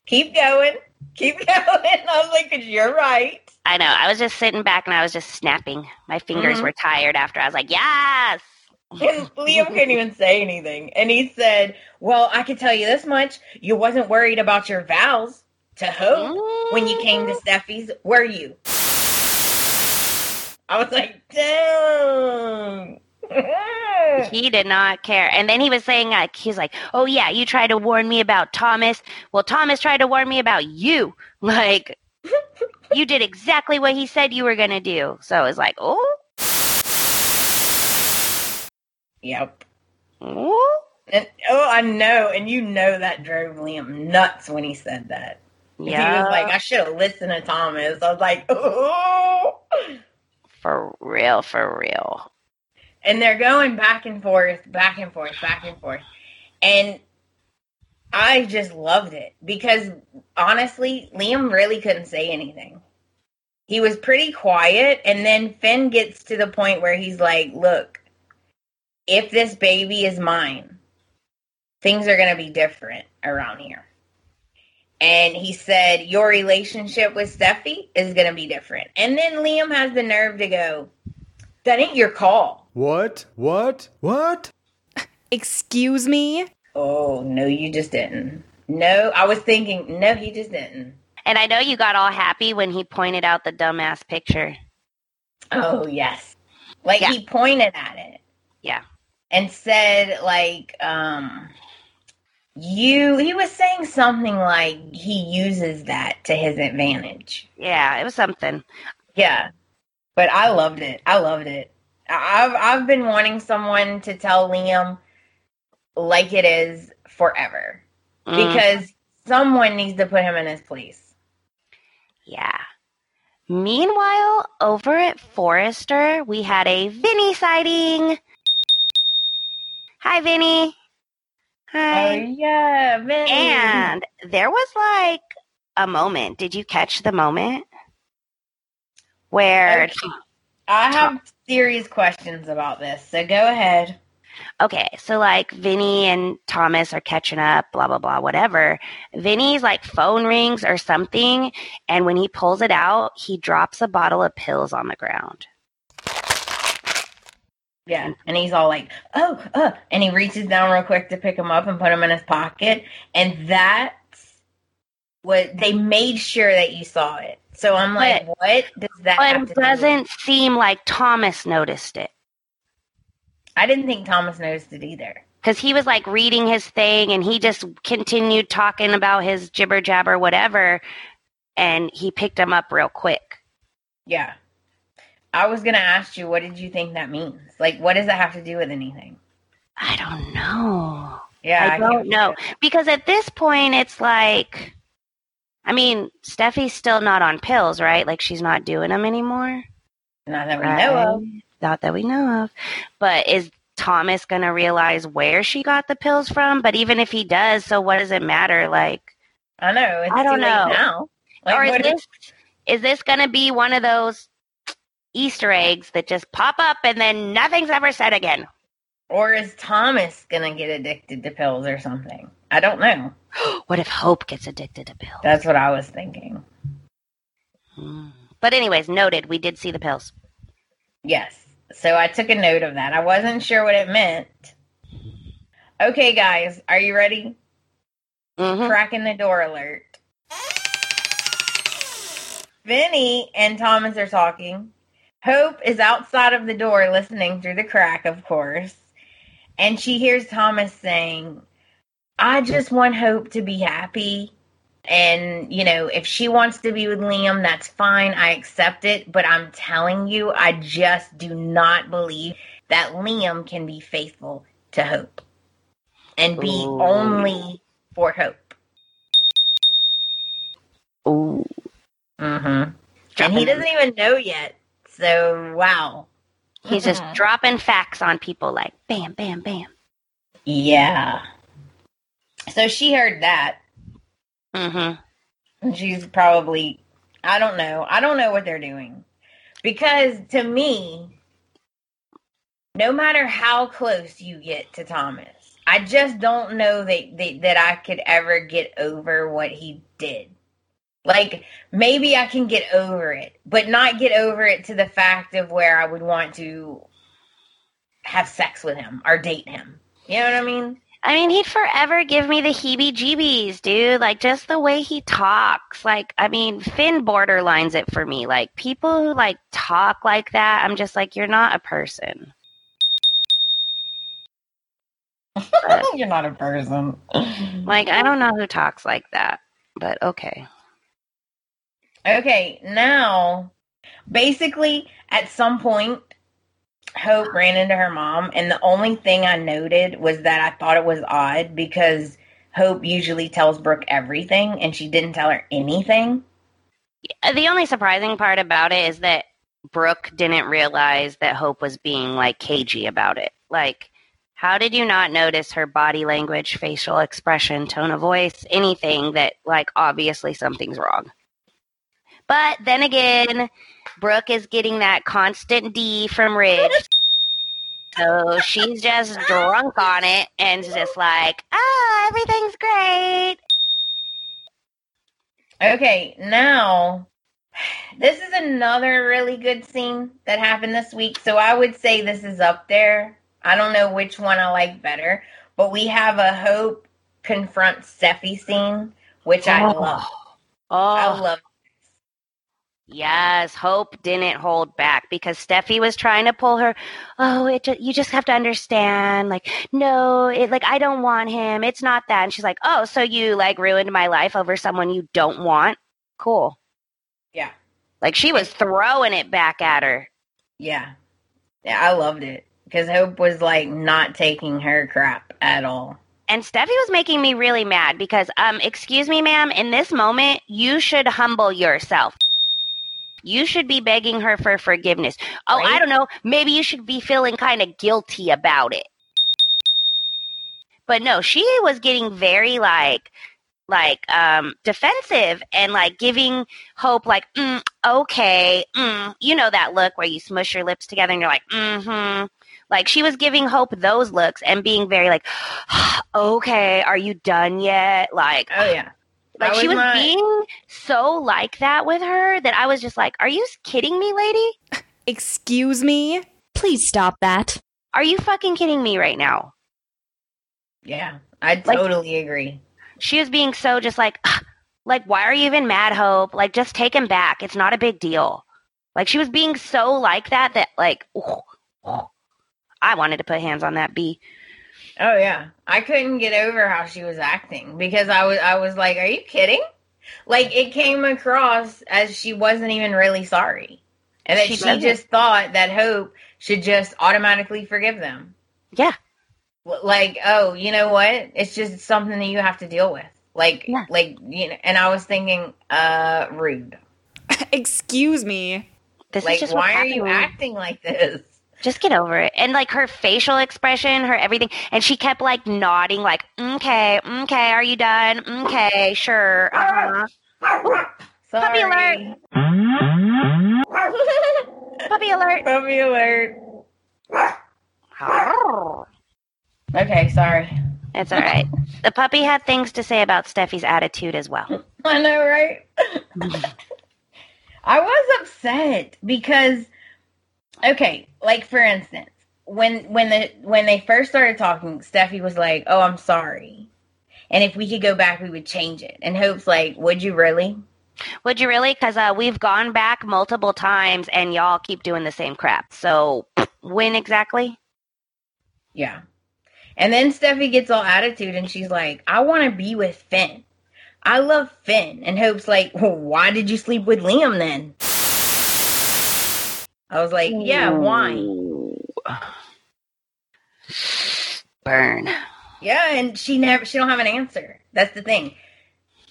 Keep going. Keep going. I was like, 'Cause you're right. I know. I was just sitting back and I was just snapping. My fingers Mhm. were tired after. I was like, "Yes." And Liam couldn't even say anything. And he said, Well, I can tell you this much. You wasn't worried about your vows to Hope when you came to mm. Steffy's, were you? I was like, Damn. He did not care. And then he was saying, like, he's like, oh, yeah, you tried to warn me about Thomas. Well, Thomas tried to warn me about you. Like, you did exactly what he said you were going to do. So it was like, oh, yep. oh. And oh, I know. And you know that drove Liam nuts when he said that. Yeah. He was like, I should have listened to Thomas. I was like, Oh. for real, for real. and they're going back and forth, back and forth, back and forth. And I just loved it because honestly, Liam really couldn't say anything. He was pretty quiet, and then Finn gets to the point where he's like, Look, if this baby is mine, things are going to be different around here. And he said, Your relationship with Steffy is going to be different. And then Liam has the nerve to go, That ain't your call. What? What? What? Excuse me? Oh, no, you just didn't. No, I was thinking, no, he just didn't. And I know you got all happy when he pointed out the dumbass picture. Oh, yes. Like Yeah. he pointed at it Yeah. And said, like, um, you, he was saying something like he uses that to his advantage. Yeah, it was something. Yeah. But I loved it. I loved it. I've, I've been wanting someone to tell Liam like it is forever Mm, because someone needs to put him in his place. yeah. Meanwhile, over at Forrester, we had a Vinny sighting. Hi, Vinny. Oh, Hi. Uh, yeah, Vinny. And there was like a moment. Did you catch the moment? Where Okay. I have serious questions about this, so go ahead. okay, so like Vinny and Thomas are catching up, blah blah blah, whatever. Vinny's like phone rings or something, and when he pulls it out, he drops a bottle of pills on the ground. Yeah, and he's all like, "Oh, uh," and he reaches down real quick to pick him up and put him in his pocket, and that's what they made sure that you saw it. So I'm like, what does that? But it to do doesn't seem like Thomas noticed it. I didn't think Thomas noticed it either. because he was like reading his thing and he just continued talking about his jibber jabber whatever and he picked him up real quick Yeah, I was gonna ask you, what did you think that means? Like, what does that have to do with anything? i don't know Yeah, i can't don't know because at this point it's like i mean steffy's still not on pills right like she's not doing them anymore Not that we know of. not that we know of but is thomas gonna realize where she got the pills from but even if he does so what does it matter like I know. It's I don't know. now. Like, or is this is this going to be one of those Easter eggs that just pop up and then nothing's ever said again? or is Thomas gonna get addicted to pills or something? I don't know. What if Hope gets addicted to pills? That's what I was thinking. Hmm. But anyways, noted. We did see the pills. Yes. So I took a note of that. I wasn't sure what it meant. Okay, guys, are you ready? hmm Cracking the door alert. Vinny and Thomas are talking. Hope is outside of the door listening through the crack, of course. And she hears Thomas saying, I just want Hope to be happy. And, you know, if she wants to be with Liam, that's fine. I accept it. But I'm telling you, I just do not believe that Liam can be faithful to Hope and be Ooh. only for Hope. Ooh. Mm-hmm. And he doesn't even know yet. So, wow. He's just dropping facts on people like bam, bam, bam. Yeah. So she heard that. hmm and She's probably, I don't know. I don't know what they're doing. Because to me, no matter how close you get to Thomas, I just don't know that, that, that I could ever get over what he did. Like, maybe I can get over it, but not get over it to the fact of where I would want to have sex with him or date him. You know what I mean? I mean, he'd forever give me the heebie jeebies, dude. Like, just the way he talks. Like, I mean, Finn borderlines it for me. Like, people who, like, talk like that, I'm just like, you're not a person. You're not a person. Like, I don't know who talks like that, but okay. Okay, now, basically, at some point, Hope ran into her mom, and the only thing I noted was that I thought it was odd because Hope usually tells Brooke everything, and she didn't tell her anything. The only surprising part about it is that Brooke didn't realize that Hope was being, like, cagey about it. Like, how did you not notice her body language, facial expression, tone of voice, anything that, like, obviously something's wrong? But then again, Brooke is getting that constant D from Ridge. So she's just drunk on it and just like, ah, everything's great. Okay, now, this is another really good scene that happened this week, so I would say this is up there. I don't know which one I like better, but we have a Hope confront Steffy scene, which I Oh. love. Oh, I love Yes, Hope didn't hold back because Steffy was trying to pull her. Oh, it ju- you just have to understand. Like, no, it like I don't want him. It's not that. And she's like, oh, so you like ruined my life over someone you don't want? Cool. Yeah. Like she was throwing it back at her. Yeah. Yeah, I loved it because Hope was like not taking her crap at all. And Steffy was making me really mad because, um, excuse me, ma'am, in this moment, you should humble yourself. You should be begging her for forgiveness. Oh, I don't know. Maybe you should be feeling kind of guilty about it. But no, she was getting very like, like, um, defensive and like giving Hope like, mm, okay, mm, you know that look where you smush your lips together and you're like, mm-hmm. Like she was giving Hope those looks and being very like, okay, are you done yet? Like, Oh yeah. Like That she was was my- being so like that with her that I was just like, are you kidding me, lady? Excuse me? Please stop that. Are you fucking kidding me right now? Yeah. I Like- totally agree. She was being so just like, "Ugh, like, why are you even mad, Hope? Like, just take him back. It's not a big deal. Like, she was being so like that that, like, I wanted to put hands on that bee. Oh yeah. I couldn't get over how she was acting because I was I was like, Are you kidding? Like it came across as she wasn't even really sorry. And that She she, just thought that Hope should just automatically forgive them. Yeah. Like, oh, you know what? It's just something that you have to deal with. Like Yeah. like you know and I was thinking, uh, rude. Excuse me. This is Like just why are you acting like this? Just get over it. And like her facial expression, her everything. And she kept like nodding, like, okay, okay, are you done? Okay, sure. Uh-huh. Puppy alert. Puppy alert. Puppy alert. Okay, sorry. It's all right. The puppy had things to say about Steffy's attitude as well. I know, right? I was upset because okay, like for instance, when when the when they first started talking, Steffy was like, "Oh, I'm sorry." And if we could go back, we would change it. And Hope's like, "Would you really?" Would you really? Because uh, we've gone back multiple times and y'all keep doing the same crap. So when exactly? Yeah. And then Steffy gets all attitude and she's like, I want to be with Finn. I love Finn. And Hope's like, well, why did you sleep with Liam then? I was like, yeah, why? Burn. Yeah, and she never she don't have an answer. That's the thing.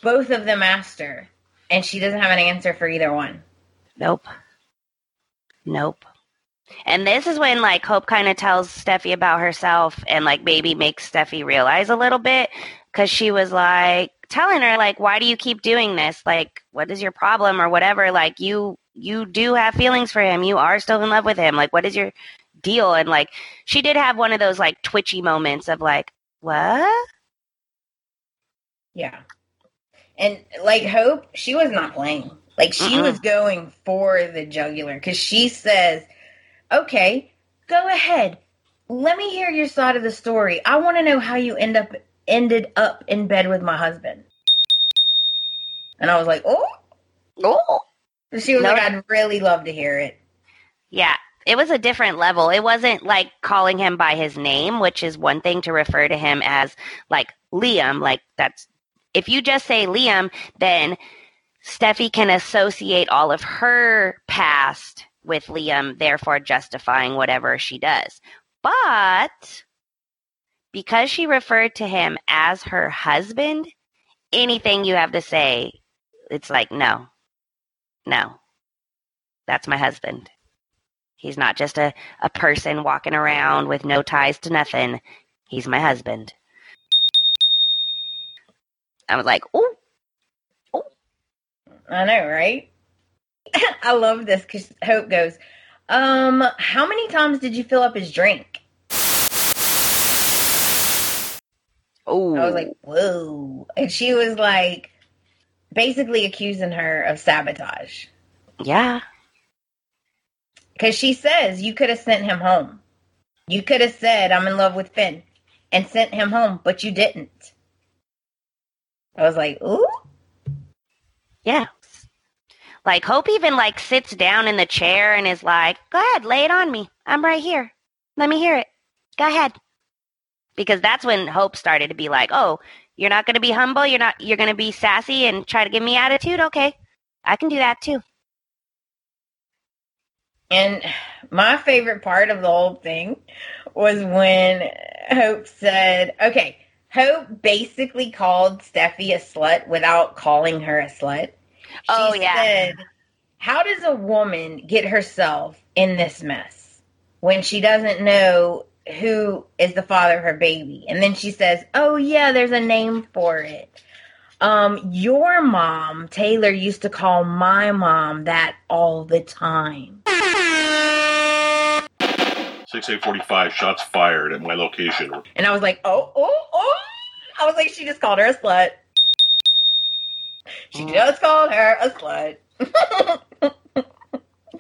Both of them asked her, and she doesn't have an answer for either one. Nope. Nope. And this is when like Hope kind of tells Steffy about herself and like maybe makes Steffy realize a little bit because she was like telling her like why do you keep doing this like what is your problem or whatever like you you do have feelings for him you are still in love with him like what is your deal and like she did have one of those like twitchy moments of like what Yeah. And like Hope, she was not playing. Like she Mm-mm. was going for the jugular because she says, "Okay, go ahead. Let me hear your side of the story. I want to know how you end up ended up in bed with my husband." And I was like, "Oh." oh She was No. like, "I'd really love to hear it." Yeah, it was a different level. It wasn't like calling him by his name, which is one thing to refer to him as like Liam. Like that's if you just say Liam, then Steffy can associate all of her past with Liam, therefore justifying whatever she does. But because she referred to him as her husband, anything you have to say, it's like, no, no, that's my husband. He's not just a, a person walking around with no ties to nothing. He's my husband. I was like, oh, oh. I know, right? I love this because Hope goes, "Um, how many times did you fill up his drink?" Ooh. I was like, whoa. And she was like, basically accusing her of sabotage. yeah, Because she says, you could have sent him home. You could have said, I'm in love with Finn and sent him home, but you didn't. I was like, ooh. yeah. Like Hope even like sits down in the chair and is like, "Go ahead, lay it on me. I'm right here. Let me hear it. Go ahead." Because that's when Hope started to be like, "Oh, you're not going to be humble. You're not. You're going to be sassy and try to give me attitude. Okay, I can do that too." And my favorite part of the whole thing was when Hope said, okay, Hope basically called Steffy a slut without calling her a slut. She Oh, yeah. said, How does a woman get herself in this mess when she doesn't know who is the father of her baby? And then she says, Oh, yeah, there's a name for it. Um, your mom, Taylor, used to call my mom that all the time. 6845 shots fired at my location. And I was like, oh, oh, oh. I was like, she just called her a slut. She just called her a slut.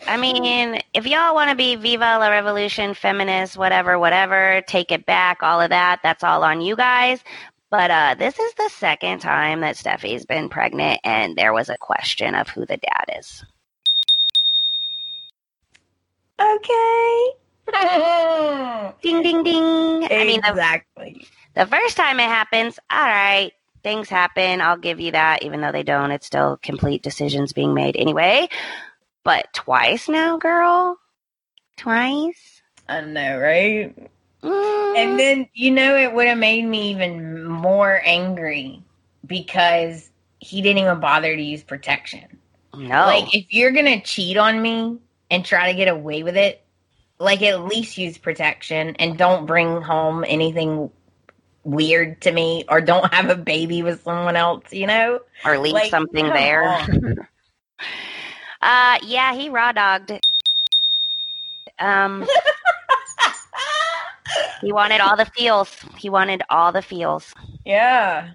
I mean, if y'all want to be Viva la Revolution, feminist, whatever, whatever, take it back, all of that, that's all on you guys. But uh, this is the second time that Steffy's been pregnant, and there was a question of who the dad is. okay. Ding, ding, ding. I mean, the, exactly. the first time it happens, all right, things happen. I'll give you that. Even though they don't, it's still complete decisions being made anyway. But twice now, girl? Twice? I know, right? Mm. And then, you know, it would have made me even more angry because he didn't even bother to use protection. no. Like, if you're going to cheat on me and try to get away with it, like, at least use protection and don't bring home anything weird to me or don't have a baby with someone else, you know? or leave Like, something there. Uh, yeah, he raw dogged. Um, he wanted all the feels. He wanted all the feels. yeah.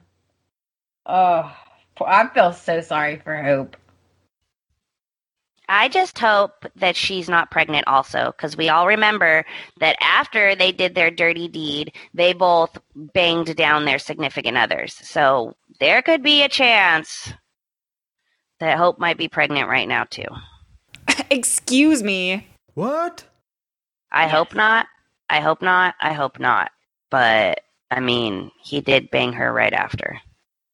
Oh, I feel so sorry for Hope. I just hope that she's not pregnant also, because we all remember that after they did their dirty deed, they both banged down their significant others. So there could be a chance that Hope might be pregnant right now, too. Excuse me. What? I hope not. I hope not. I hope not. But, I mean, he did bang her right after.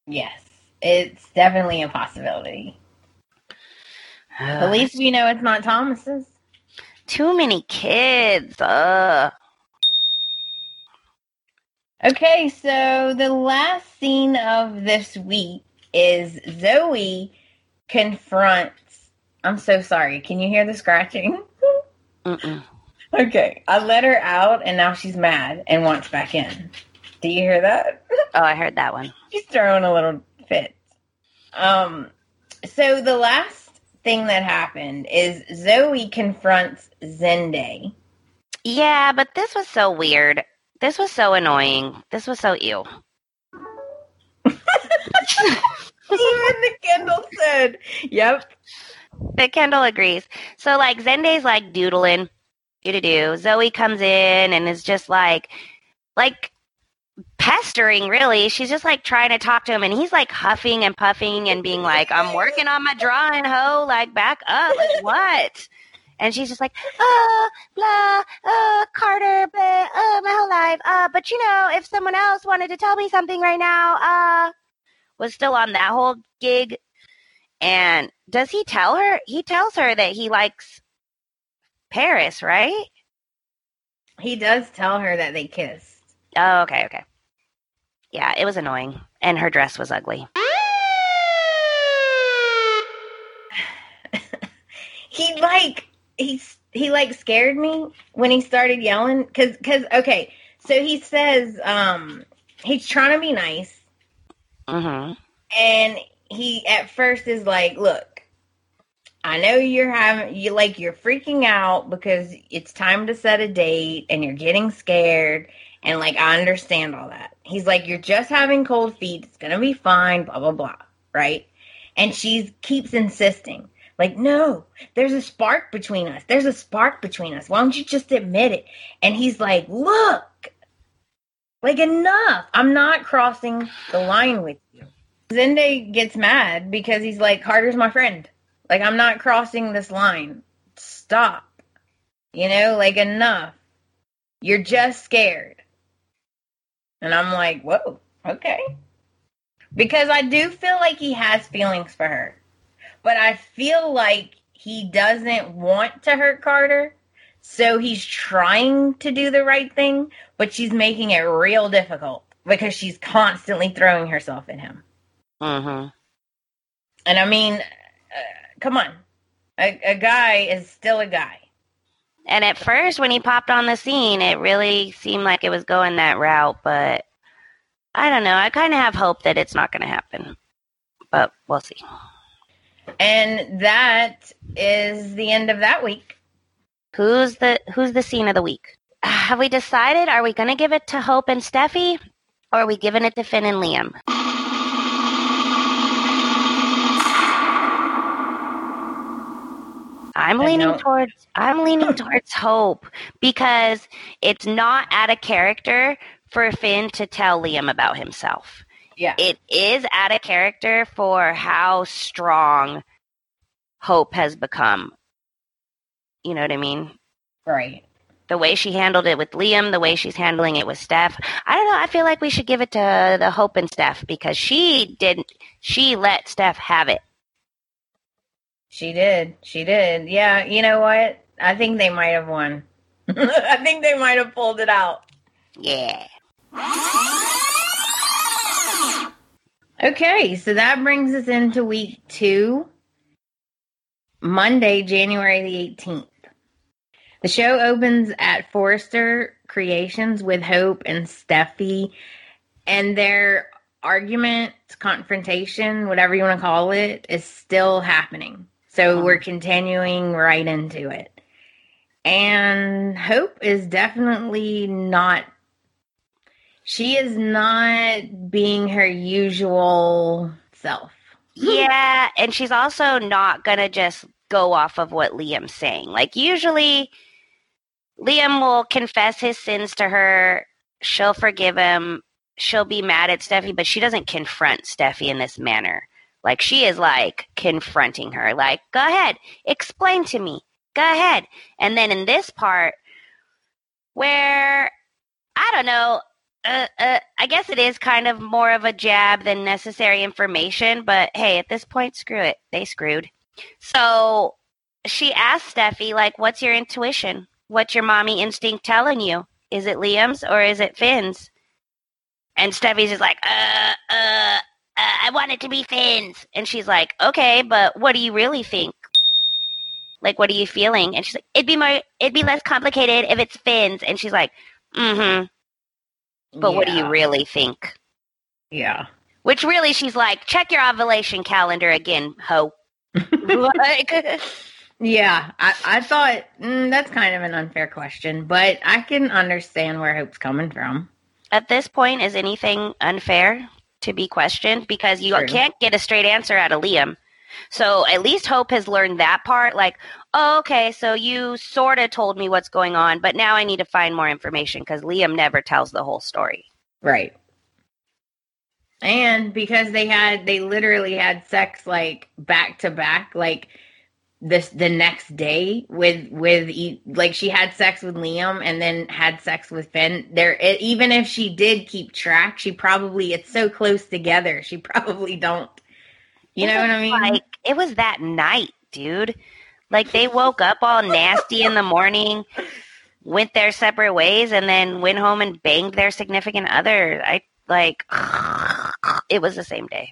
Yes, it's definitely a possibility. At least we know it's not Thomas's. Too many kids. Ugh. Okay, so the last scene of this week is Zoe confronts. I'm so sorry. Can you hear the scratching? Mm-mm. okay, I let her out and now she's mad and wants back in. Do you hear that? Oh, I heard that one. she's throwing a little fit. Um, so the last thing that happened is Zoe confronts Zende. Yeah, but this was so weird. This was so annoying. This was so ew. Even the Kendall said, "Yep." The Kendall agrees. So like Zende's like doodling, do to do. Zoe comes in and is just like, like pestering. Really, she's just like trying to talk to him, and he's like huffing and puffing and being like, "I'm working on my drawing, ho. Like back up, like what?" And she's just like, uh, blah, uh, Carter, blah, uh, my whole life. Uh, but you know, if someone else wanted to tell me something right now, uh, was still on that whole gig. And does he tell her? He tells her that he likes Paris, right? He does tell her that they kissed. Oh, okay, okay. Yeah, it was annoying. And her dress was ugly. he like he he like scared me when he started yelling because because okay so he says um he's trying to be nice Mm-hmm. and he at first is like look i know you're having you like you're freaking out because it's time to set a date and you're getting scared and like i understand all that. He's like you're just having cold feet. It's gonna be fine blah blah blah right? And she keeps insisting like no there's a spark between us. There's a spark between us. Why don't you just admit it? And he's like look like enough i'm not crossing the line with you Zende gets mad because he's like, Carter's my friend. Like, I'm not crossing this line. Stop. You know, like, enough. You're just scared. And I'm like, whoa, okay. Because I do feel like he has feelings for her. But I feel like he doesn't want to hurt Carter. So he's trying to do the right thing, but she's making it real difficult because she's constantly throwing herself at him. Mm-hmm. And I mean, uh, come on. A, a guy is still a guy. And at first, when he popped on the scene, it really seemed like it was going that route. But I don't know. I kind of have hope that it's not going to happen. But we'll see. And that is the end of that week. Who's the Who's the scene of the week? Have we decided? Are we going to give it to Hope and Steffy, or are we giving it to Finn and Liam? I'm leaning towards I'm leaning towards Hope because it's not out of character for Finn to tell Liam about himself. Yeah. It is out of character for how strong Hope has become. You know what I mean? Right. The way she handled it with Liam, the way she's handling it with Steph. I don't know. I feel like we should give it to the Hope and Steph because she didn't. She let Steph have it. She did. She did. Yeah. You know what? I think they might have won. I think they might have pulled it out. Yeah. Okay. So that brings us into week two, Monday, January the 18th. The show opens at Forrester Creations with Hope and Steffy, and their argument, confrontation, whatever you want to call it, is still happening. So we're continuing right into it. And Hope is definitely not, she is not being her usual self. Yeah, and she's also not gonna just go off of what Liam's saying. Like usually Liam will confess his sins to her, she'll forgive him, she'll be mad at Steffy, but she doesn't confront Steffy in this manner. Like she is like confronting her, like, go ahead, explain to me. Go ahead. And then in this part where I don't know, uh, uh, I guess it is kind of more of a jab than necessary information, but hey, at this point, screw it. They screwed. So she asked Steffy, like, what's your intuition? What's your mommy instinct telling you? Is it Liam's or is it Finn's? And Steffy's just like, uh, uh, uh, I want it to be Finn's. And she's like, okay, but what do you really think? Like, what are you feeling? And she's like, it'd be more, it'd be less complicated if it's Finn's. And she's like, mm-hmm. But what do you really think? Yeah. Which really, she's like, check your ovulation calendar again, ho. like, Yeah, I, I thought mm, that's kind of an unfair question, but I can understand where Hope's coming from. at this point, is anything unfair to be questioned? Because you True. can't get a straight answer out of Liam. So at least Hope has learned that part. Like, oh, okay, so you sort of told me what's going on, but now I need to find more information because Liam never tells the whole story. Right. And because they had, they literally had sex like back to back, like this the next day with with e- like she had sex with Liam and then had sex with Finn. There, it, even if she did keep track, she probably it's so close together. She probably don't. You know what I mean? Like, it was that night, dude. Like, they woke up all nasty in the morning, went their separate ways, and then went home and banged their significant other. I, like, it was the same day.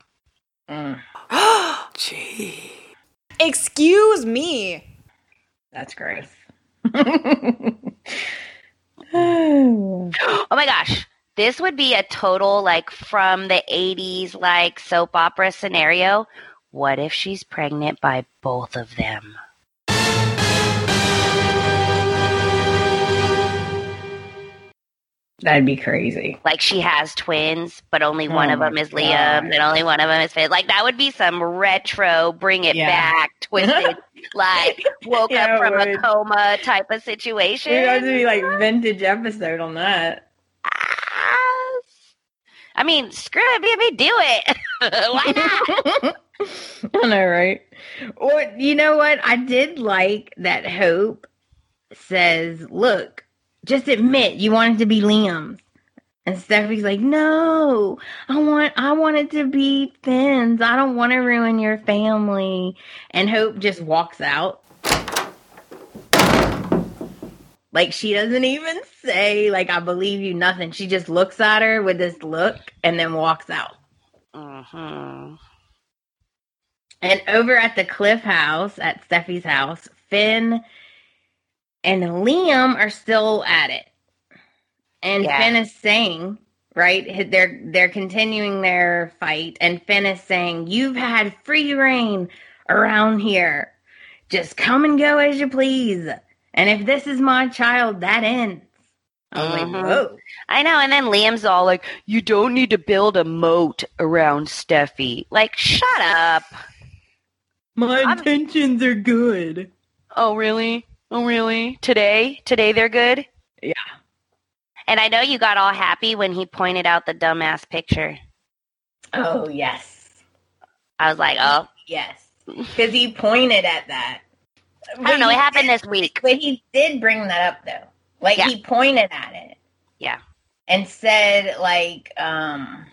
Mm, Gee. Excuse me. that's gross. Oh my gosh. This would be a total like from the 80s like soap opera scenario. What if she's pregnant by both of them? That'd be crazy. Like she has twins, but only one Oh of them my is Liam, and only one of them is Finn. Like that would be some retro, bring it Yeah. back, twisted, like woke Yeah, up from a coma type of situation. It has to be like vintage episode on that. Ah. I mean, screw it, baby, do it. Why not? I know, right? Or you know what? I did like that Hope says, "Look, just admit you wanted to be Liam's." And Steffy's like, "No, I want, I want it to be Finn's. I don't want to ruin your family." And Hope just walks out. Like she doesn't even say, like, I believe you, nothing. She just looks at her with this look and then walks out. hmm And over at the Cliff House, at Steffy's house, Finn and Liam are still at it. And Yeah. Finn is saying, right? They're they're continuing their fight, and Finn is saying, "You've had free reign around here. Just come and go as you please. And if this is my child, that ends." I was Mhm. like, "Whoa." I know. And then Liam's all like, you don't need to build a moat around Steffy. Like, shut up. My I'm- intentions are good. Oh, really? Oh, really? Today? Today they're good? Yeah. And I know you got all happy when he pointed out the dumbass picture. Oh yes. I was like, oh, Yes, because he pointed at that. I don't know. It happened this week. But he did bring that up though. Like Yeah. he pointed at it. Yeah. And said like um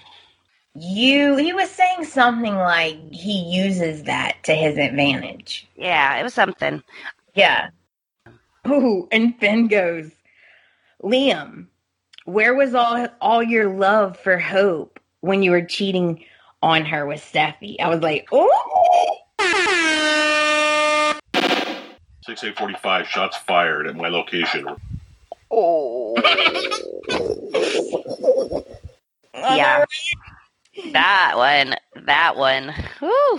you he was saying something like he uses that to his advantage. Yeah, it was something. Yeah. Ooh, and Finn goes, Liam, where was all all your love for Hope when you were cheating on her with Steffy? I was like, oh, Six eight forty five shots fired at my location. Oh. yeah. That one. That one. Whew.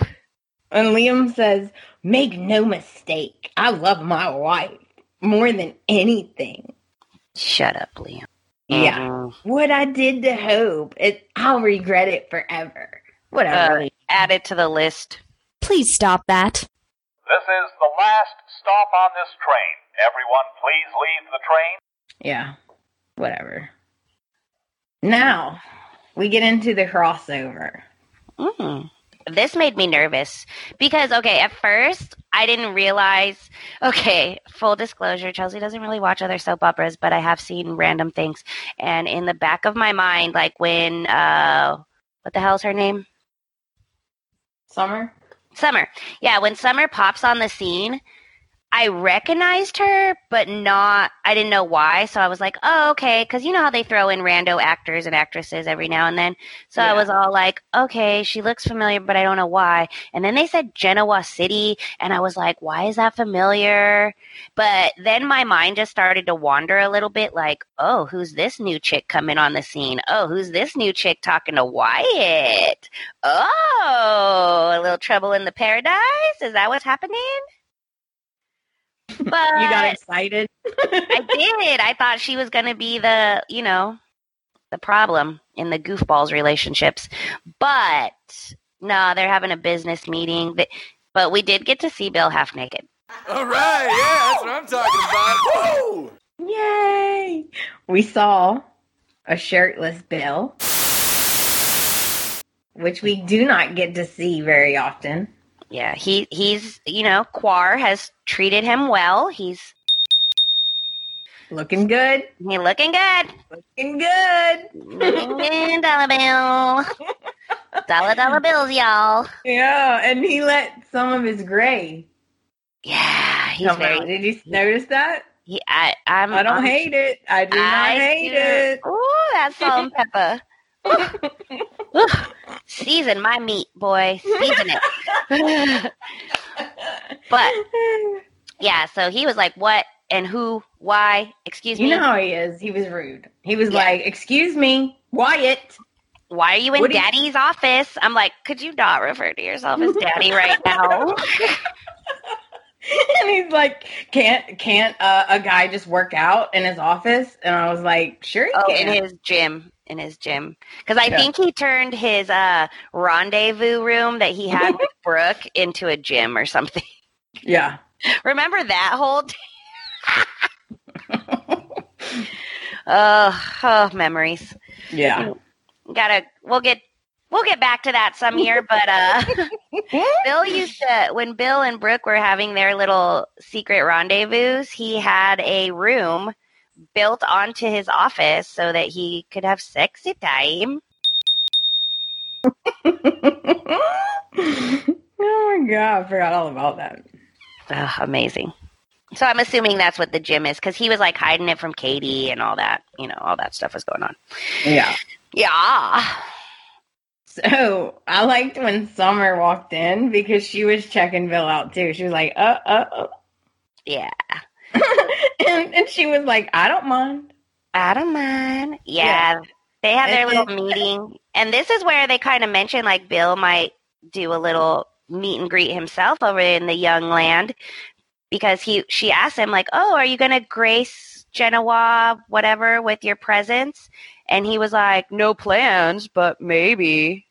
And Liam says, Make no mistake, I love my wife more than anything. Shut up, Liam. Yeah. Mhm. What I did to Hope, it, I'll regret it forever. Whatever. Uh, add it to the list. Please stop that. This is the last stop on this train. Everyone, please leave the train. Yeah, whatever. Now we get into the crossover. Mm. This made me nervous because, okay, at first I didn't realize. Okay, full disclosure Chelsey doesn't really watch other soap operas, but I have seen random things. And in the back of my mind, like when, uh, what the hell's her name? Summer? Summer. Yeah, when Summer pops on the scene, I recognized her, but not, I didn't know why. So I was like, oh, okay. Because you know how they throw in rando actors and actresses every now and then. So I was all like, okay, she looks familiar, but I don't know why. And then they said Genoa City, and I was like, why is that familiar? But then my mind just started to wander a little bit like, oh, who's this new chick coming on the scene? Oh, who's this new chick talking to Wyatt? Oh, a little trouble in the paradise? Is that what's happening? But You got excited? I did. I thought she was going to be the, you know, the problem in the goofballs relationships. But no, they're having a business meeting. Th- But we did get to see Bill half naked. All right, yeah, that's what I'm talking about. Whoa! Yay! We saw a shirtless Bill, which we do not get to see very often. Yeah, he he's you know Quar has treated him well. He's Looking good. he looking good. Looking good. Looking good, dollar bill. Dollar dollar bills, y'all. Yeah, and he let some of his gray Yeah, he's come very. out. Did you notice that? He, I I'm. I don't I'm- hate it. I do not I hate do- it. Ooh, that's salt and pepper. Season my meat, boy. Season it. but yeah, so he was like, "What and who? Why? Excuse me." you know how he is. He was rude. He was Yeah. like, "Excuse me, Wyatt." Why are you in What do you- Daddy's office?" I'm like, "Could you not refer to yourself as Daddy right now?" and he's like, "Can't can't uh, a guy just work out in his office?" And I was like, "Sure, he oh, can." in his gym. In his gym, because I Yeah. think he turned his uh, rendezvous room that he had with Brooke into a gym or something. yeah. Remember that whole? T- oh, oh, memories. Yeah. Gotta. We'll get. We'll get back to that some year, but uh, Bill used to when Bill and Brooke were having their little secret rendezvous. He had a room built onto his office so that he could have sexy time. oh my god, I forgot all about that. Ugh, amazing. So I'm assuming that's what the gym is because he was like hiding it from Katie and all that. You know, all that stuff was going on. Yeah. Yeah. So I liked when Summer walked in because she was checking Bill out too. She was like, uh, uh, uh. Yeah. and, and she was like, I don't mind. I don't mind. Yeah. They have their little meeting. And this is where they kind of mention like Bill might do a little meet and greet himself over in the young land because he she asked him like, "Oh, are you going to grace Genoa whatever with your presence?" And he was like, "No plans, but maybe."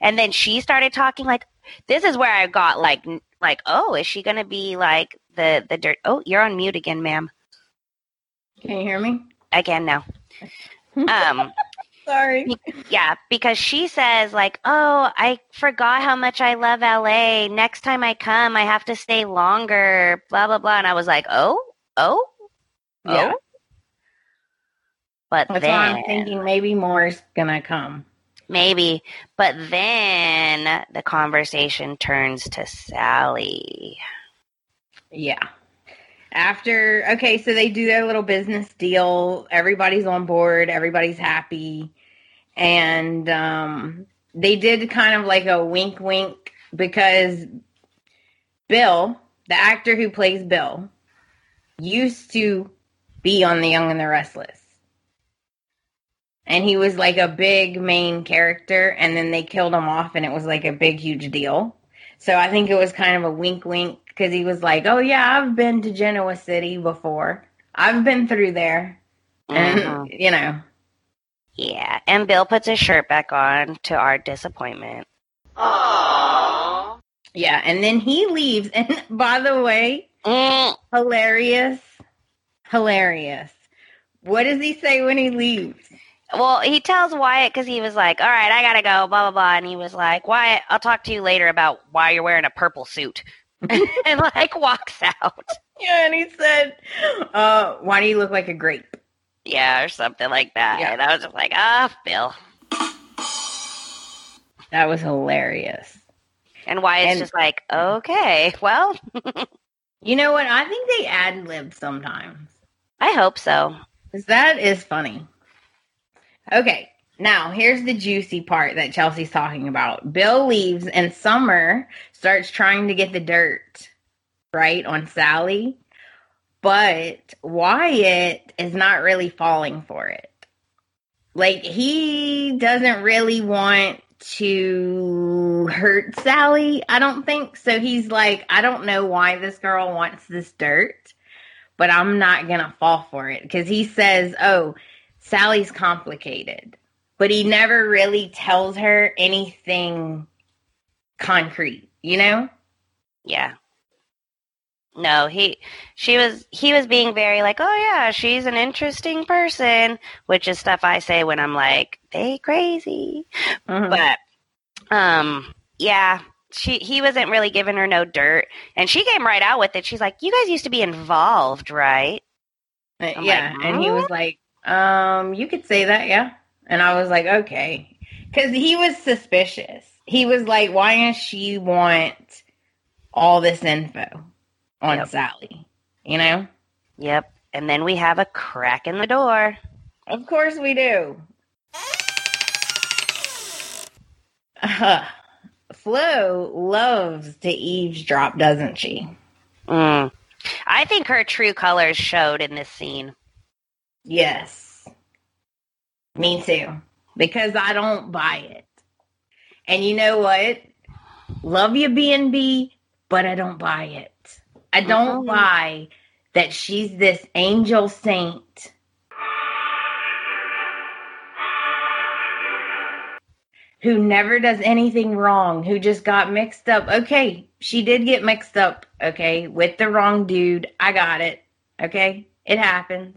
And then she started talking like this is where I got like like, "Oh, is she going to be like the the dirt Oh, you're on mute again, ma'am. Can you hear me? Again now. Um Sorry. Yeah, because she says like, "Oh, I forgot how much I love LA. Next time I come, I have to stay longer." Blah blah blah. And I was like, "Oh, oh, Yeah. oh." But That's then why I'm thinking maybe more's gonna come. maybe, but then the conversation turns to Sally. Yeah. After okay, so they do their little business deal. Everybody's on board. Everybody's happy, and um, they did kind of like a wink, wink because Bill, the actor who plays Bill, used to be on The Young and the Restless. And he was like a big main character, and then they killed him off, and it was like a big, huge deal. So I think it was kind of a wink, wink because he was like, "Oh yeah, I've been to Genoa City before. I've been through there, and Mhm. you know, Yeah, and Bill puts his shirt back on to our disappointment. Aww. Yeah, and then he leaves. And by the way, Mm, hilarious, hilarious. What does he say when he leaves? well, he tells Wyatt because he was like, "All right, I gotta go," blah blah blah, and he was like, "Wyatt, I'll talk to you later about why you're wearing a purple suit," and like walks out. Yeah, and he said, uh, "Why do you look like a grape?" Yeah, or something like that. Yeah. And I was just like, "Ah, Bill." That was hilarious. And Wyatt's And- just like, "Okay, well, You know what? I think they ad lib sometimes. I hope so. Because that is funny. Okay, now here's the juicy part that Chelsey's talking about. Bill leaves and Summer starts trying to get the dirt, right, on Sally. But Wyatt is not really falling for it. Like, he doesn't really want to hurt Sally, I don't think. So he's like, I don't know why this girl wants this dirt but I'm not gonna fall for it because he says, "Oh, Sally's complicated," but he never really tells her anything concrete. You know? Yeah. No, he she was he was being very like, "Oh yeah, she's an interesting person," which is stuff I say when I'm like, "They crazy." Mhm. But um yeah, she he wasn't really giving her no dirt and she came right out with it. She's like, "You guys used to be involved, right?" Uh, yeah, like, and he was like, "Um, you could say that, yeah." And I was like, "Okay," because he was suspicious. He was like, "Why does she want all this info on Yep. Sally?" You know? Yep. And then we have a crack in the door. Of course we do. Uh, Flo loves to eavesdrop, doesn't she? Mm. I think her true colors showed in this scene. Yes. Me too. Because I don't buy it. And you know what? Love you, B&B, but I don't buy it. I don't Mhm. buy that she's this angel saint. Who never does anything wrong, who just got mixed up. Okay, she did get mixed up, okay, with the wrong dude. I got it. Okay, it happens.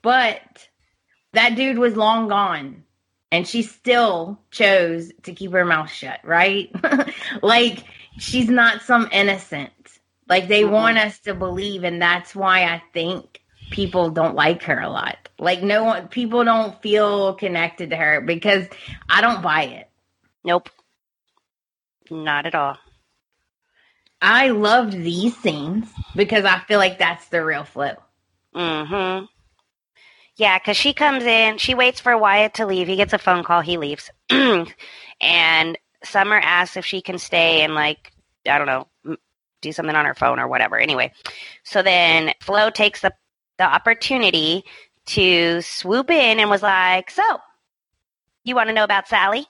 But that dude was long gone and she still chose to keep her mouth shut, right? like she's not some innocent. Like they Mhm. want us to believe and that's why I think people don't like her a lot. Like no one people don't feel connected to her because I don't buy it. Nope. Not at all. I loved these scenes because I feel like that's the real Flo. Mm-hmm. Yeah, because she comes in, she waits for Wyatt to leave. He gets a phone call, he leaves. and Summer asks if she can stay and, like, I don't know, do something on her phone or whatever. Anyway, so then Flo takes the, the opportunity to swoop in and was like, So, you want to know about Sally?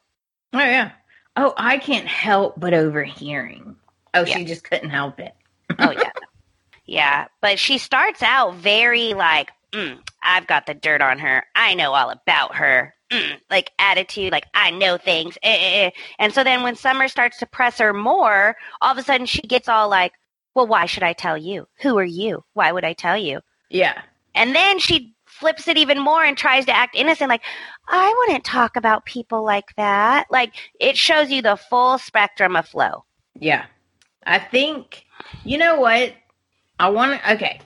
Oh yeah. Oh, I can't help but overhearing. Oh, Yeah. she just couldn't help it. Oh, yeah. yeah. But she starts out very like, mm, I've got the dirt on her. I know all about her. Mm, like attitude, like I know things. Eh, eh, eh. And so then when Summer starts to press her more, all of a sudden she gets all like, well, why should I tell you? Who are you? Why would I tell you? Yeah. And then she flips it even more and tries to act innocent, like, I wouldn't talk about people like that. Like, it shows you the full spectrum of Flo. Yeah. I think, you know what? I want to, okay.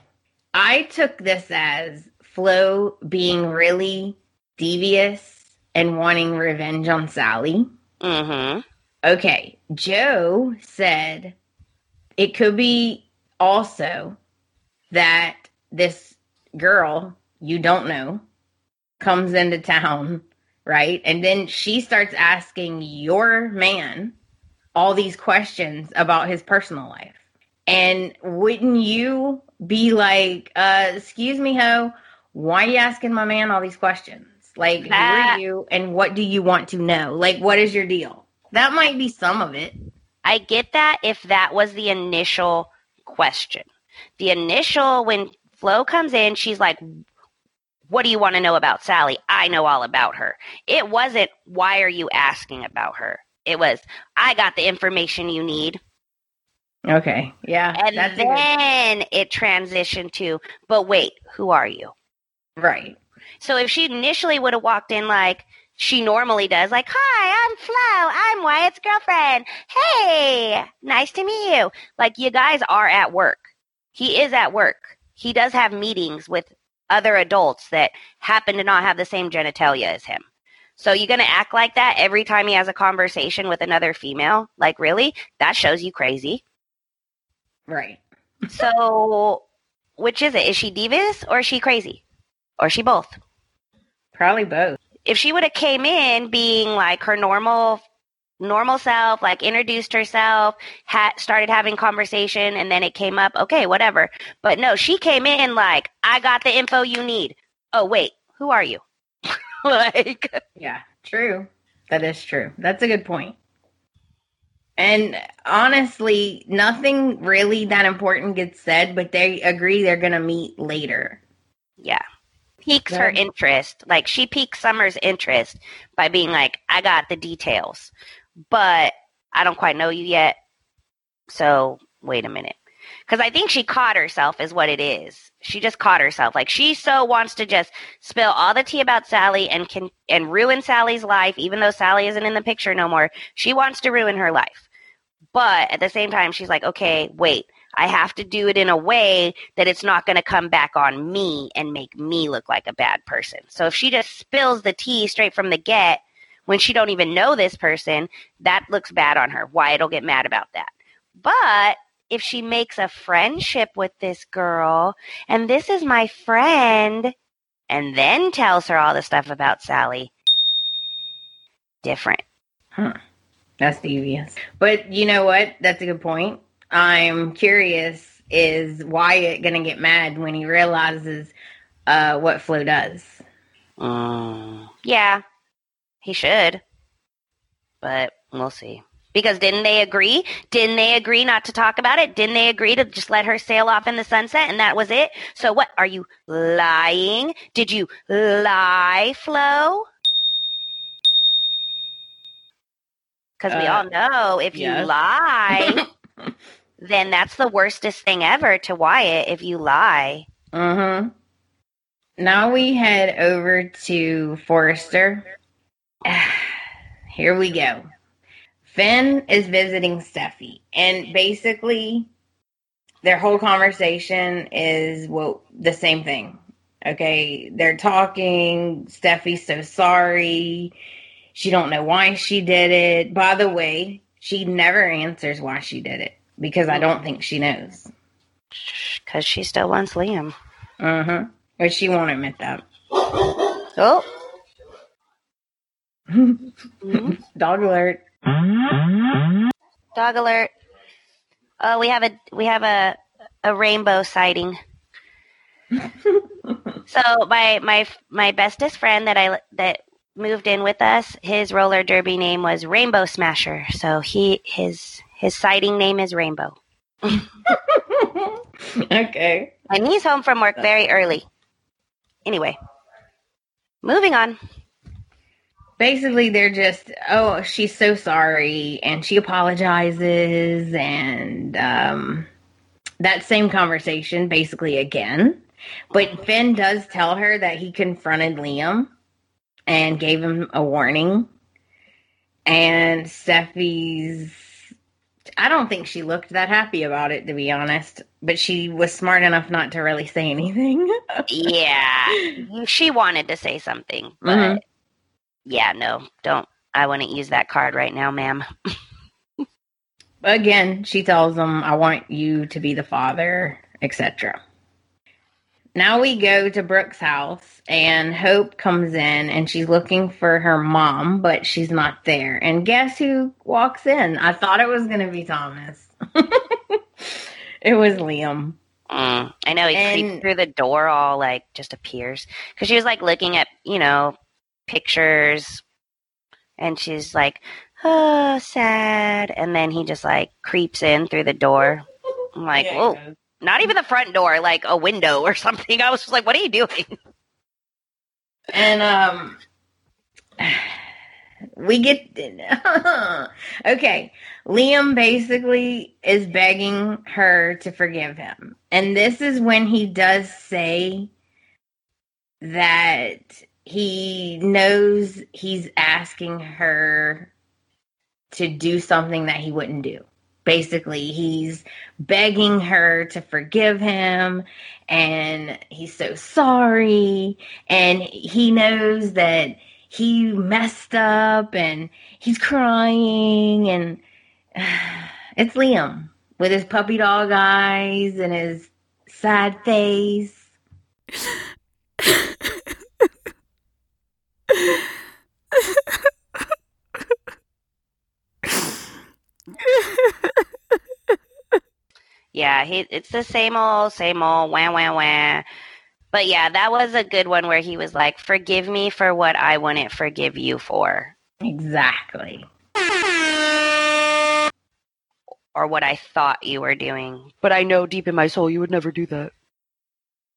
I took this as Flo being really devious and wanting revenge on Sally. Mm-hmm. Okay. Joe said it could be also that this girl you don't know comes into town, right? And then she starts asking your man all these questions about his personal life. And wouldn't you be like, uh, excuse me, ho, why are you asking my man all these questions? Like, who are you and what do you want to know? Like, what is your deal? That might be some of it. I get that if that was the initial question. The initial, when Flo comes in, she's like, What do you want to know about Sally? I know all about her. It wasn't, Why are you asking about her? It was, I got the information you need. Okay. Yeah. And a good- then it transitioned to, but wait, who are you? right. So if she initially would have walked in like she normally does, like, hi, I'm Flo, I'm Wyatt's girlfriend. Hey, nice to meet you. Like, you guys are at work. He is at work. He does have meetings with other adults that happen to not have the same genitalia as him. So you're going to act like that every time he has a conversation with another female? Like, really? That shows you crazy. Right. So, which is it? Is she devious or is she crazy? Or is she both? Probably both. if she would have came in being like her normal normal self like introduced herself had started having conversation and then it came up okay whatever but no she came in like i got the info you need oh wait who are you like Yeah. True. That is true. That's a good point. And honestly, nothing really that important gets said, but they agree they're going to meet later. yeah. Piques her interest. Like she piques summer's interest by being like i got the details but i don't quite know you yet so wait a minute because i think she caught herself is what it is she just caught herself like she so wants to just spill all the tea about sally and can and ruin sally's life even though sally isn't in the picture no more she wants to ruin her life but at the same time she's like okay wait I have to do it in a way that it's not going to come back on me and make me look like a bad person. So if she just spills the tea straight from the get when she don't even know this person, that looks bad on her. Wyatt'll get mad about that. But if she makes a friendship with this girl and this is my friend and then tells her all the stuff about Sally, different. Huh. That's devious. But you know what? That's a good point. I'm curious is Wyatt going to get mad when he realizes uh, what Flo does? Mm, yeah, he should. But we'll see. Because didn't they agree? Didn't they agree not to talk about it? Didn't they agree to just let her sail off in the sunset and that was it? So what? Are you lying? Did you lie, Flo? Because we Uh, all know if you lie, then that's the worstest thing ever to Wyatt if you lie. Mm-hmm. Now we head over to Forrester. Here we go. Finn is visiting Steffy, and basically, their whole conversation is well the same thing. Okay, they're talking. Steffy's so sorry. She don't know why she did it. By the way, she never answers why she did it because I don't think she knows. Because she still wants Liam. Uh-huh. But she won't admit that. Oh. Dog alert. Dog alert. Oh, we have a we have a a rainbow sighting. so my my my bestest friend that I that moved in with us, his roller derby name was Rainbow Smasher. So he his his sighting name is Rainbow. okay. And he's home from work very early. Anyway, moving on. Basically, they're just, oh, she's so sorry, and she apologizes, and um, that same conversation basically again. But Finn does tell her that he confronted Liam and gave him a warning. And Steffy's, I don't think she looked that happy about it, to be honest. But she was smart enough not to really say anything. Yeah, she wanted to say something, but Mhm. Yeah, no, don't. I wouldn't use that card right now, ma'am. Again, she tells him, I want you to be the father, etc. Now we go to Brooke's house, and Hope comes in and she's looking for her mom, but she's not there. And guess who walks in? I thought it was going to be Thomas. it was Liam. Mm, I know he And- creeps through the door, all like just appears because she was like looking at you know pictures, and she's like, "Oh, sad," and then he just like creeps in through the door. I'm like, "Whoa!" Not even the front door, like a window or something. I was just like, "What are you doing?" And um we get okay. Liam basically is begging her to forgive him. And this is when he does say that he knows he's asking her to do something that he wouldn't do. Basically, he's begging her to forgive him and he's so sorry and he knows that he messed up and he's crying and it's Liam with his puppy dog eyes and his sad face. Yeah, he, it's the same old, same old, wah, wah, wah. But yeah, that was a good one where he was like, forgive me for what I wouldn't forgive you for. Exactly. Or what I thought you were doing. But I know deep in my soul you would never do that.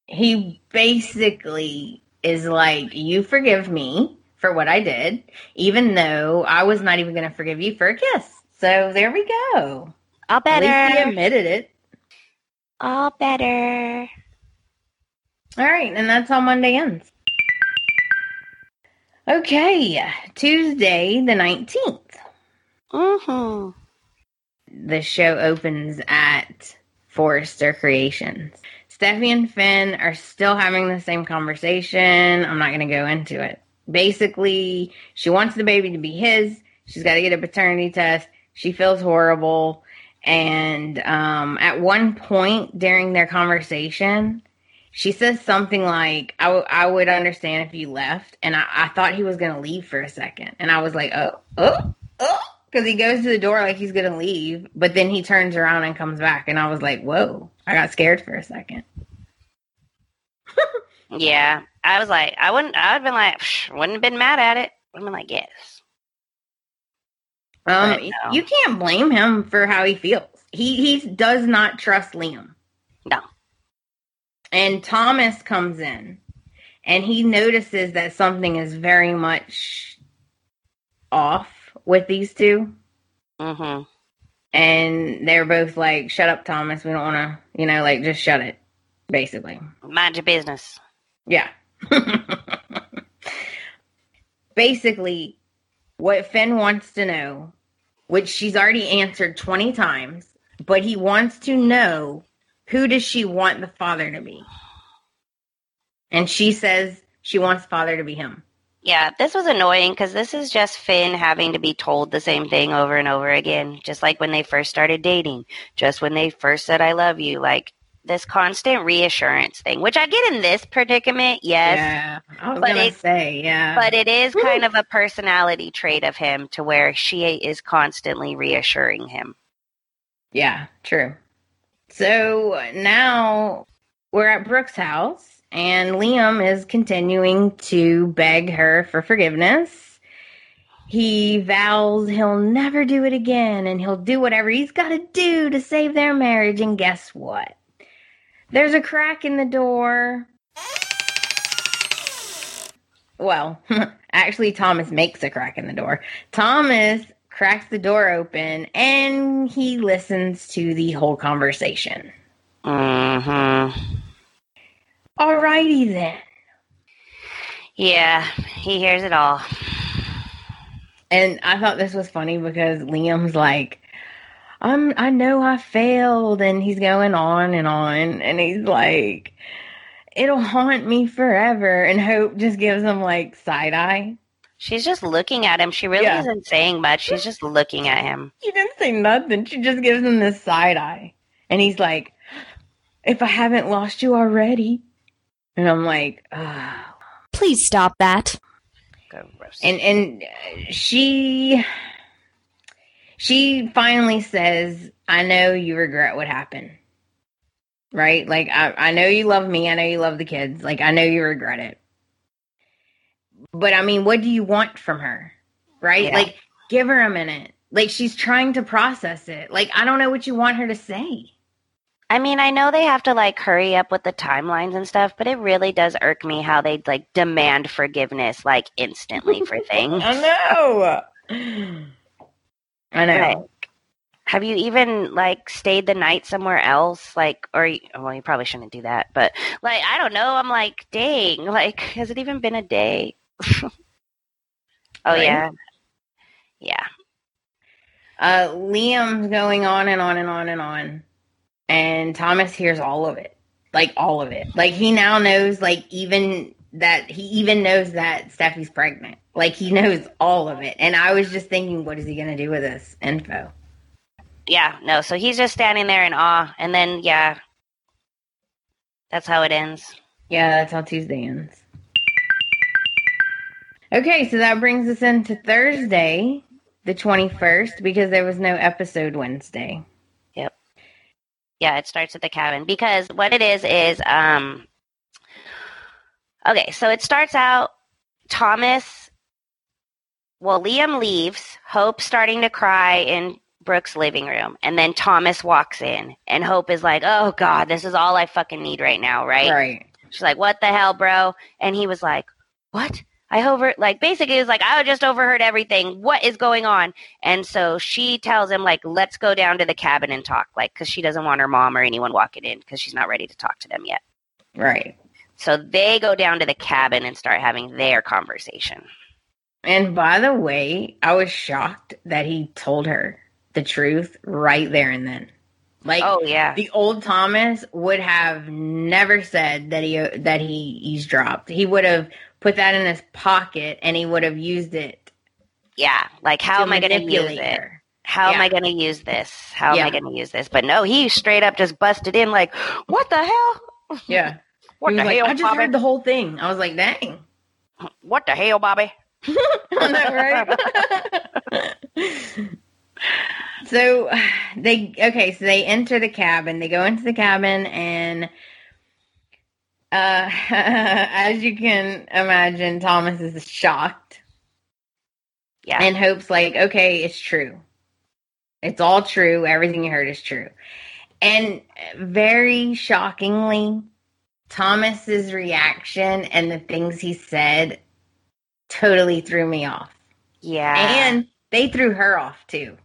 He basically is like, You forgive me for what I did, even though I was not even going to forgive you for a kiss. So there we go. All At least he admitted it. All better. All right, and that's how Monday ends. Okay, Tuesday the 19th. Mm-hmm. The show opens at Forrester Creations. Steffy and Finn are still having the same conversation. I'm not going to go into it. Basically, she wants the baby to be his. She's got to get a paternity test. She feels horrible. And um, at one point during their conversation, she says something like, I, would understand if you left. And I, I thought he was going to leave for a second. And I was like, oh, oh, oh. Because he goes to the door like he's going to leave. But then he turns around and comes back. And I was like, whoa. I got scared for a second. Yeah. I was like, I wouldn't, I would have been like, wouldn't have been mad at it. Been like, yes. Um, no. You can't blame him for how he feels. He, he does not trust Liam. No. And Thomas comes in and he notices that something is very much off with these two. Mm-hmm. And they're both like, shut up, Thomas. We don't want to, you know, like, just shut it, basically. Mind your business. Yeah. basically, what Finn wants to know, which she's already answered 20 times, but he wants to know who does she want the father to be? And she says she wants father to be him. Yeah, this was annoying because this is just Finn having to be told the same thing over and over again, just like when they first started dating, just when they first said "I love you," like this constant reassurance thing. Which I get in this predicament, yes, Yeah. I was But gonna it- say, yeah. but it is kind of a personality trait of him to where she is constantly reassuring him. Yeah, true. So now we're at Brooke's house, and Liam is continuing to beg her for forgiveness. He vows he'll never do it again, and he'll do whatever he's got to do to save their marriage. And guess what? There's a crack in the door. Well, actually, Thomas makes a crack in the door. Thomas cracks the door open and he listens to the whole conversation. Mm-hmm. Alrighty then. Yeah, he hears it all. And I thought this was funny because Liam's like, I'm I know I failed and he's going on and on and he's like it'll haunt me forever and Hope just gives him like side eye. She's just looking at him. She really Yeah. isn't saying much. She's just looking at him. She didn't say nothing. She just gives him this side eye. And he's like, if I haven't lost you already. And I'm like, oh. Please stop that. Gross. and and uh, she she finally says i know you regret what happened. Right? Like I, I know you love me i know you love the kids like i know you regret it. But i mean what do you want from her? Right? Yeah. like give her a minute. Like she's trying to process it. Like i don't know what you want her to say. I mean, I know they have to like hurry up with the timelines and stuff, but it really does irk me how they like demand forgiveness like instantly for things. I know. I know. Right. Have you even like stayed the night somewhere else? Like, or well, you probably shouldn't do that, but like, I don't know. I'm like, dang, like, has it even been a day? oh Right. yeah, yeah. Uh, Liam's going on and on and on and on, and Thomas hears all of it, like all of it. Like he now knows, like even that he even knows that Steffy's pregnant. Like he knows all of it. And I was just thinking, what is he gonna do with this info? Yeah, no. So he's just standing there in awe, and then yeah, that's how it ends. Yeah, that's how Tuesday ends. Okay, so that brings us into Thursday, the twenty first, because there was no episode Wednesday. Yep. Yeah, it starts at the cabin because what it is is um okay, so it starts out Thomas well, Liam leaves, Hope starting to cry in Brooke's living room, and then Thomas walks in, and Hope is like, "Oh God, this is all I fucking need right now, right?" Right. She's like, "What the hell, bro?" And he was like, "What?" I over like basically it was like I just overheard everything. What is going on? And so she tells him like, "Let's go down to the cabin and talk," like because she doesn't want her mom or anyone walking in because she's not ready to talk to them yet. Right. So they go down to the cabin and start having their conversation. And by the way, I was shocked that he told her the truth right there and then. Like Oh yeah, the old Thomas would have never said that he that he eavesdropped. He would have put that in his pocket and he would have used it. yeah. Like how am I going to use it? her. How am I going to use this? How am I going to use this? But no, he straight up just busted in like, "What the hell? Yeah. What he the like, hell, I just Bobby? heard the whole thing. I was like, dang. What the hell, Bobby?" That right? so they okay, so they enter the cabin. They go into the cabin and uh as you can imagine, Thomas is shocked Yeah. and Hope's like, okay, it's true. It's all true. Everything you heard is true. And very shockingly, Thomas's reaction and the things he said totally threw me off. yeah. And they threw her off too.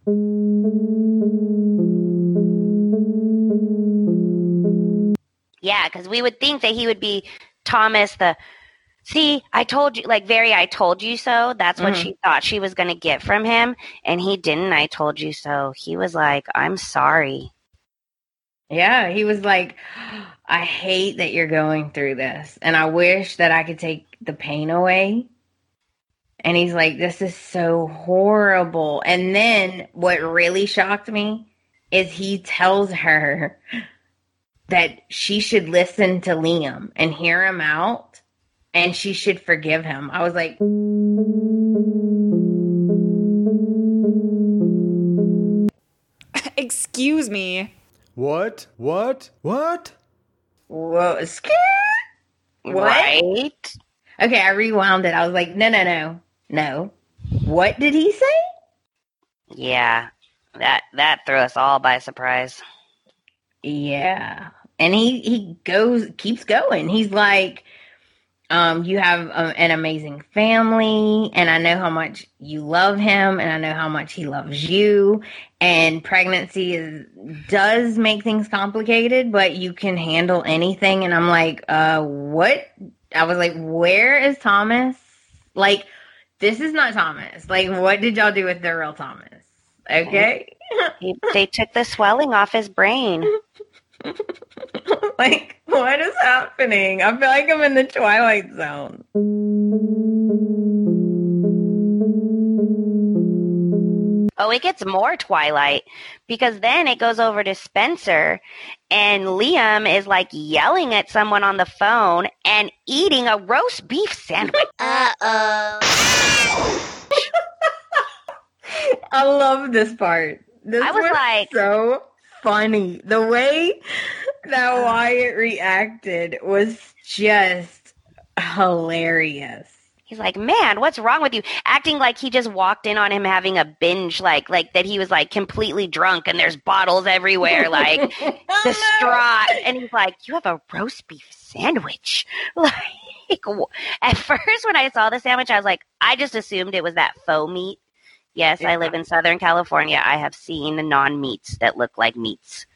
Yeah, because we would think that he would be Thomas the. See, I told you, like, very, I told you so. That's what Mhm. she thought she was going to get from him. And he didn't. I told you so. He was like, I'm sorry. Yeah, he was like, I hate that you're going through this, and I wish that I could take the pain away. And he's like, This is so horrible. And then what really shocked me is he tells her that she should listen to Liam and hear him out and she should forgive him. I was like, Excuse me. What? What? What? Whoa, scared? What? Right? Okay, I rewound it. I was like, no, no, no, no. What did he say? Yeah. That that threw us all by surprise. Yeah, and he he goes, keeps going. He's like, um, you have a, an amazing family, and I know how much you love him, and I know how much he loves you. And pregnancy is does make things complicated, but you can handle anything. And I'm like, uh, what? I was like, where is Thomas? Like, this is not Thomas. Like, what did y'all do with the real Thomas? Okay. He, they took the swelling off his brain. like, what is happening? I feel like I'm in the Twilight Zone. Oh, it gets more Twilight because then it goes over to Spencer and Liam is like yelling at someone on the phone and eating a roast beef sandwich. Uh oh. I love this part. This I was like- so funny. The way that Wyatt reacted was just hilarious. He's like, man, what's wrong with you? Acting like he just walked in on him having a binge, like like that he was like completely drunk and there's bottles everywhere, like distraught. And he's like, you have a roast beef sandwich. Like, at first when I saw the sandwich, I was like, I just assumed it was that faux meat. Yes, I live in Southern California. I have seen the non meats that look like meats.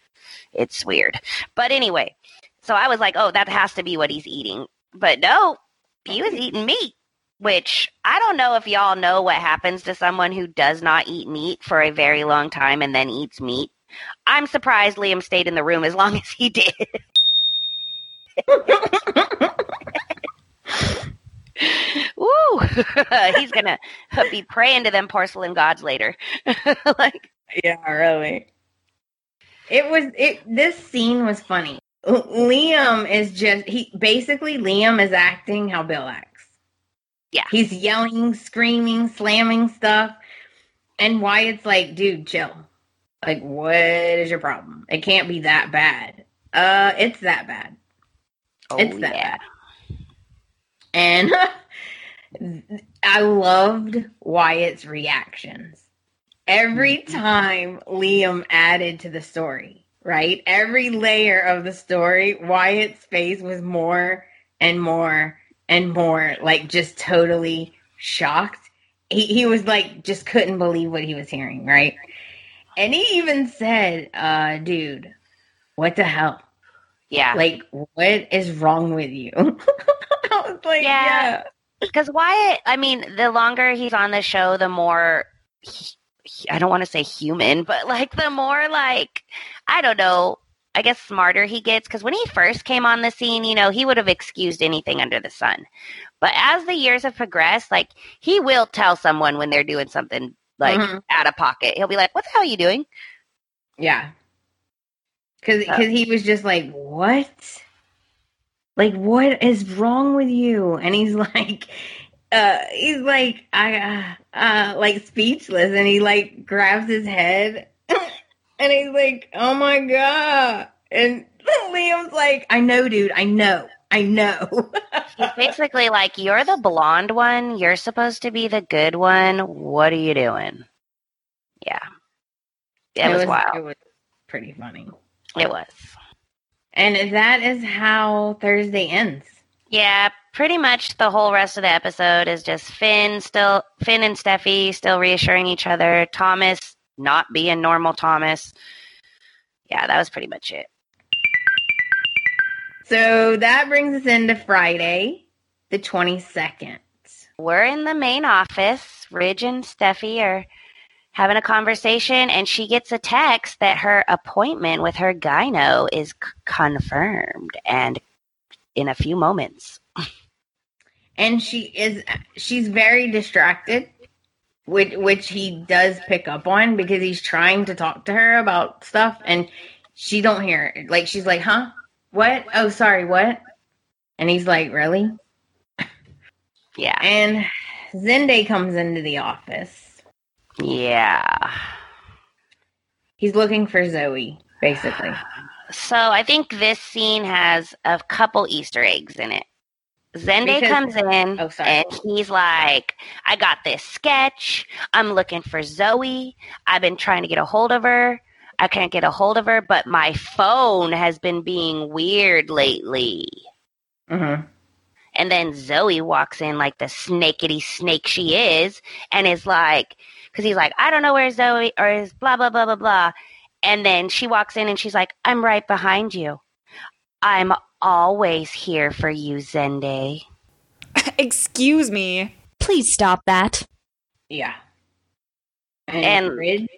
It's weird. But anyway, so I was like, oh, that has to be what he's eating. But no, he was eating meat, which I don't know if y'all know what happens to someone who does not eat meat for a very long time and then eats meat. I'm surprised Liam stayed in the room as long as he did. Woo! He's gonna be praying to them porcelain gods later. like, Yeah, really. It was it. This scene was funny. Liam is just he basically Liam is acting how Bill acts. Yeah. he's yelling, screaming, slamming stuff, and Wyatt's like, "Dude, chill. Like, what is your problem? It can't be that bad. Uh, it's that bad. It's oh, that yeah. bad." And I loved Wyatt's reactions. Every time Liam added to the story, right? Every layer of the story, Wyatt's face was more and more and more like just totally shocked. He he was like just couldn't believe what he was hearing, right? And he even said, uh, dude, what the hell? Yeah. Like, what is wrong with you? I was like, Yeah. yeah. Because Wyatt, I mean, the longer he's on the show, the more he, he- I don't want to say human, but like the more like I don't know. I guess smarter he gets because when he first came on the scene, you know, he would have excused anything under the sun. But as the years have progressed, like he will tell someone when they're doing something like Mhm. out of pocket. He'll be like, "What the hell are you doing?" Yeah. Cause, Uh, 'cause he was just like, what? Like, what is wrong with you? And he's like, uh, he's like, I, uh, uh, like speechless. And he like grabs his head and he's like, oh my God. And Liam's like, I know, dude. I know. I know. He's basically like, "You're the blonde one. You're supposed to be the good one. What are you doing?" Yeah, it, was, wild. It was pretty funny. It was. And that is how Thursday ends. Yeah, pretty much the whole rest of the episode is just Finn still Finn and Steffy still reassuring each other, Thomas not being normal Thomas. Yeah, that was pretty much it. So that brings us into Friday, the 22nd. We're in the main office. Ridge and Steffy are having a conversation and she gets a text that her appointment with her gyno is c- confirmed and in a few moments. And she is she's very distracted, which which he does pick up on because he's trying to talk to her about stuff and she don't hear it. Like she's like, "Huh? What? Oh, sorry, what?" And he's like, "Really?" Yeah. And Zende comes into the office. Yeah. He's looking for Zoe, basically. So I think this scene has a couple Easter eggs in it. Zende Because- comes in Oh, and he's like, I got this sketch. I'm looking for Zoe. I've been trying to get a hold of her. I can't get a hold of her, but my phone has been being weird lately. Mm-hmm. And then Zoe walks in like the snakety snake she is and is like, because he's like, I don't know where Zoe or is blah, blah, blah, blah, blah. And then she walks in and she's like, I'm right behind you. I'm always here for you, Zende. Excuse me. Please stop that. Yeah. And, And- Ridge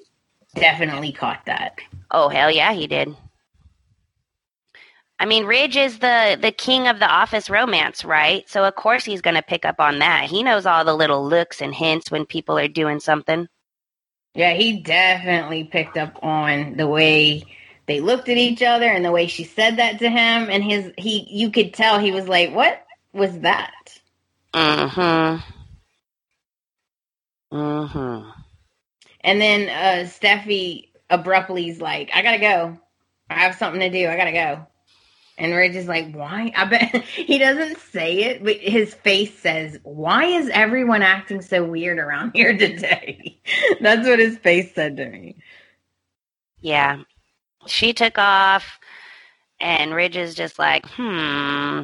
definitely caught that. Oh, hell yeah, he did. I mean, Ridge is the, the king of the office romance, right? So, of course, he's going to pick up on that. He knows all the little looks and hints when people are doing something. Yeah, he definitely picked up on the way they looked at each other and the way she said that to him and his he you could tell he was like, "What was that?" Mm hmm. And then uh Steffy abruptly's like, "I got to go. I have something to do. I got to go." And Ridge is like, why? I bet he doesn't say it, but his face says, why is everyone acting so weird around here today? That's what his face said to me. Yeah. She took off, and Ridge is just like, hmm.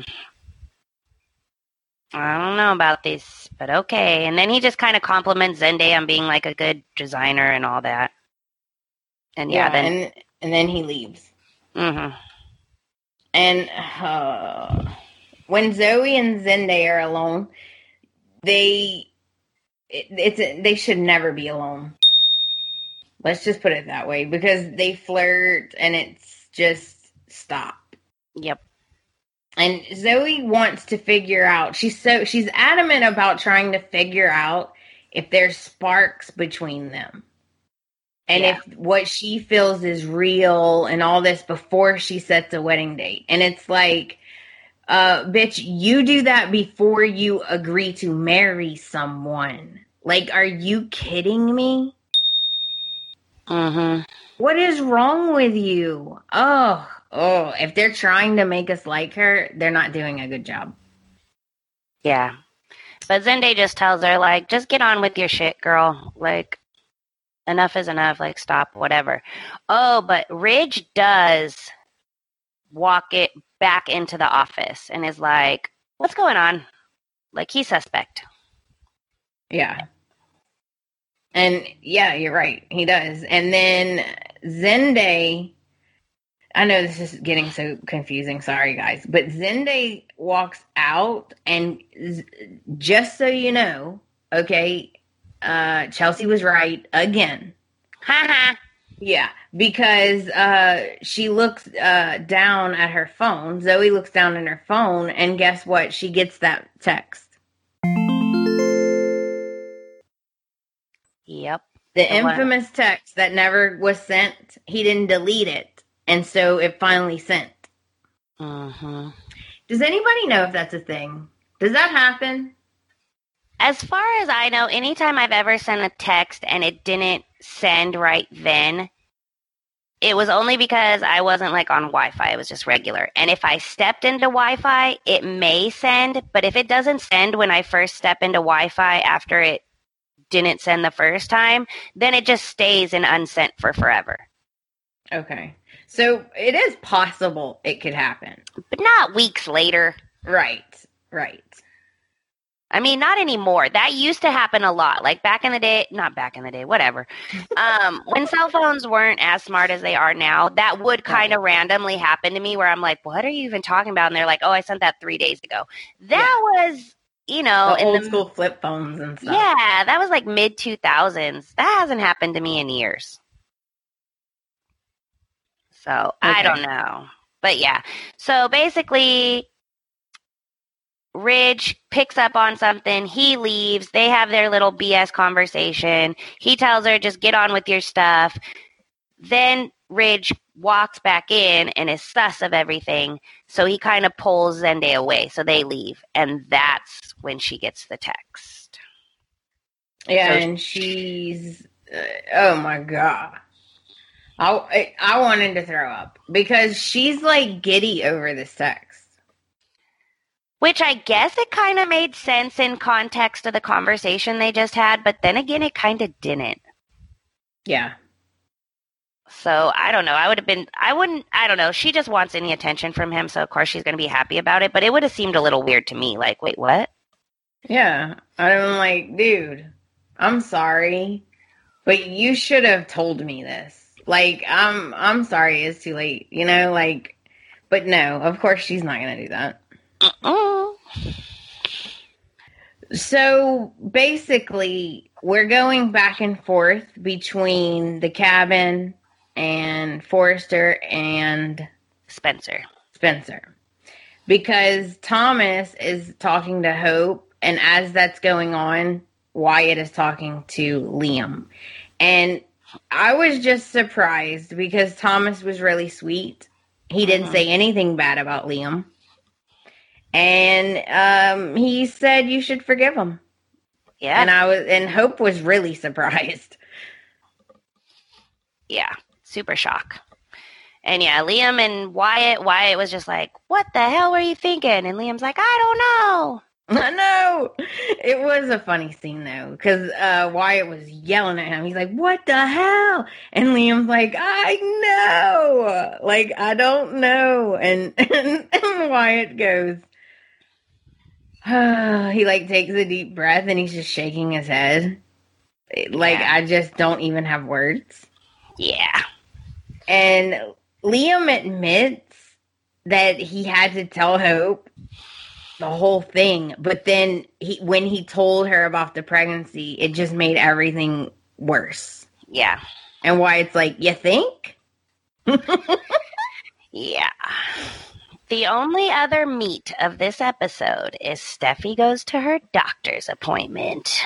I don't know about this, but okay. And then he just kind of compliments Zende on being like a good designer and all that. And yeah, then. and, and then he leaves. mhm. And uh, when Zoe and Zende are alone, they it, it's they should never be alone. Let's just put it that way because they flirt and it's just stop. Yep. And Zoe wants to figure out. She's so she's adamant about trying to figure out if there's sparks between them. And Yeah. if what she feels is real and all this before she sets a wedding date. And it's like uh bitch, you do that before you agree to marry someone. Like are you kidding me? Mhm. What is wrong with you? Oh, oh, if they're trying to make us like her, they're not doing a good job. Yeah. But Zende just tells her, like, just get on with your shit, girl. Like, enough is enough. Like, stop, whatever. Oh, but Ridge does walk it back into the office and is like, what's going on? Like, he's suspect. Yeah. And yeah, you're right. He does. And then Zende, I know this is getting so confusing. Sorry, guys. But Zende walks out, and just so you know, okay, uh, Chelsey was right again. Ha ha. Yeah, because uh, she looks uh, down at her phone. Zoe looks down at her phone, and guess what? She gets that text. Yep. The infamous text that never was sent. He didn't delete it, and so it finally sent. hmm Does anybody know if that's a thing? Does that happen? As far as I know, anytime I've ever sent a text and it didn't send right then, it was only because I wasn't like on Wi Fi. It was just regular. And if I stepped into Wi Fi, it may send. But if it doesn't send when I first step into Wi Fi after it didn't send the first time, then it just stays in unsent for forever. Okay, so it is possible it could happen. But not weeks later. Right, right. I mean, not anymore. That used to happen a lot. Like back in the day, not back in the day, whatever. Um, when cell phones weren't as smart as they are now, that would kind of randomly happen to me where I'm like, what are you even talking about? And they're like, oh, I sent that three days ago. That was, you know, the in old the, school flip phones and stuff. yeah, that was like mid 2000s. That hasn't happened to me in years. So I don't know. But yeah. So basically, Ridge picks up on something. He leaves. They have their little BS conversation. He tells her, just get on with your stuff. Then Ridge walks back in and is sus of everything. So he kind of pulls Zende away. So they leave. And that's when she gets the text. Yeah, So- and she's uh, oh my god. I, I I wanted to throw up because she's like giddy over this text. Which I guess it kind of made sense in context of the conversation they just had, but then again, it kind of didn't. Yeah. So I don't know. I would have been, I wouldn't, I don't know. She just wants any attention from him. So of course she's going to be happy about it, but it would have seemed a little weird to me. Like, wait, what? Yeah. I'm like, dude, I'm sorry, but you should have told me this. Like, I'm I'm sorry it's too late, you know, like but no, of course she's not going to do that. Mm. So basically, we're going back and forth between the cabin and Forrester and Spencer. Spencer because Thomas is talking to Hope, and as that's going on, Wyatt is talking to Liam. And I was just surprised because Thomas was really sweet. He didn't Mhm. say anything bad about Liam. And um, he said you should forgive him. Yeah. And I was and Hope was really surprised. yeah. Super shock. And yeah, Liam and Wyatt, Wyatt was just like, What the hell were you thinking? And Liam's like, I don't know. I know. It was a funny scene though, because uh, Wyatt was yelling at him. He's like, "What the hell?" And Liam's like, "I know, like I don't know." And and, and Wyatt goes, he like takes a deep breath and he's just shaking his head, like Yeah. I just don't even have words. Yeah. And Liam admits that he had to tell Hope the whole thing, but then he when he told her about the pregnancy, it just made everything worse. Yeah. And Wyatt's like, you think? Yeah. The only other meat of this episode is Steffy goes to her doctor's appointment.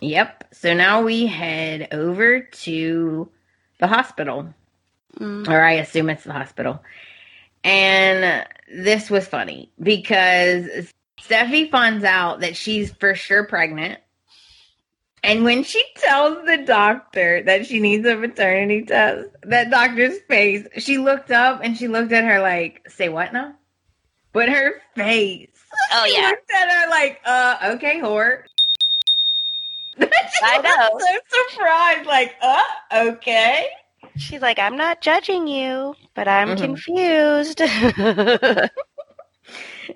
Yep. So now we head over to the hospital. Mm. or I assume it's the hospital. And this was funny because Steffy finds out that she's for sure pregnant. And when she tells the doctor that she needs a maternity test, that doctor's face, she looked up and she looked at her like, say what now? But her face. Oh, yeah. she yeah. looked at her like, uh, okay, whore. I know. so surprised, like, uh, okay. She's like, I'm not judging you, but I'm Mhm. confused.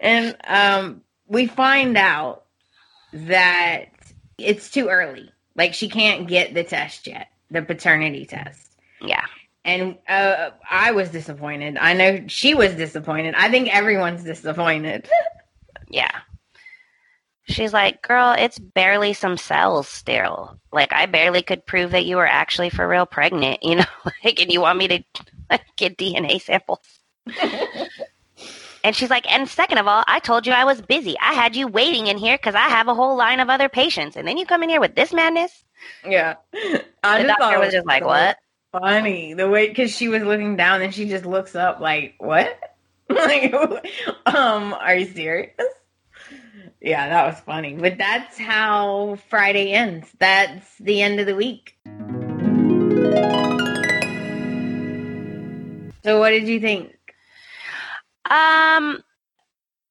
and um, we find out that it's too early. Like she can't get the test yet, the paternity test. yeah. And uh, I was disappointed. I know she was disappointed. I think everyone's disappointed. Yeah. She's like, girl, it's barely some cells still. Like, I barely could prove that you were actually for real pregnant, you know? Like, and you want me to like, get DNA samples? and she's like, and second of all, I told you I was busy. I had you waiting in here because I have a whole line of other patients. And then you come in here with this madness? yeah, I The just thought doctor was just like, so what? Funny the way because she was looking down and she just looks up like, what? like, um, are you serious? Yeah, that was funny. But that's how Friday ends. That's the end of the week. So, what did you think? Um,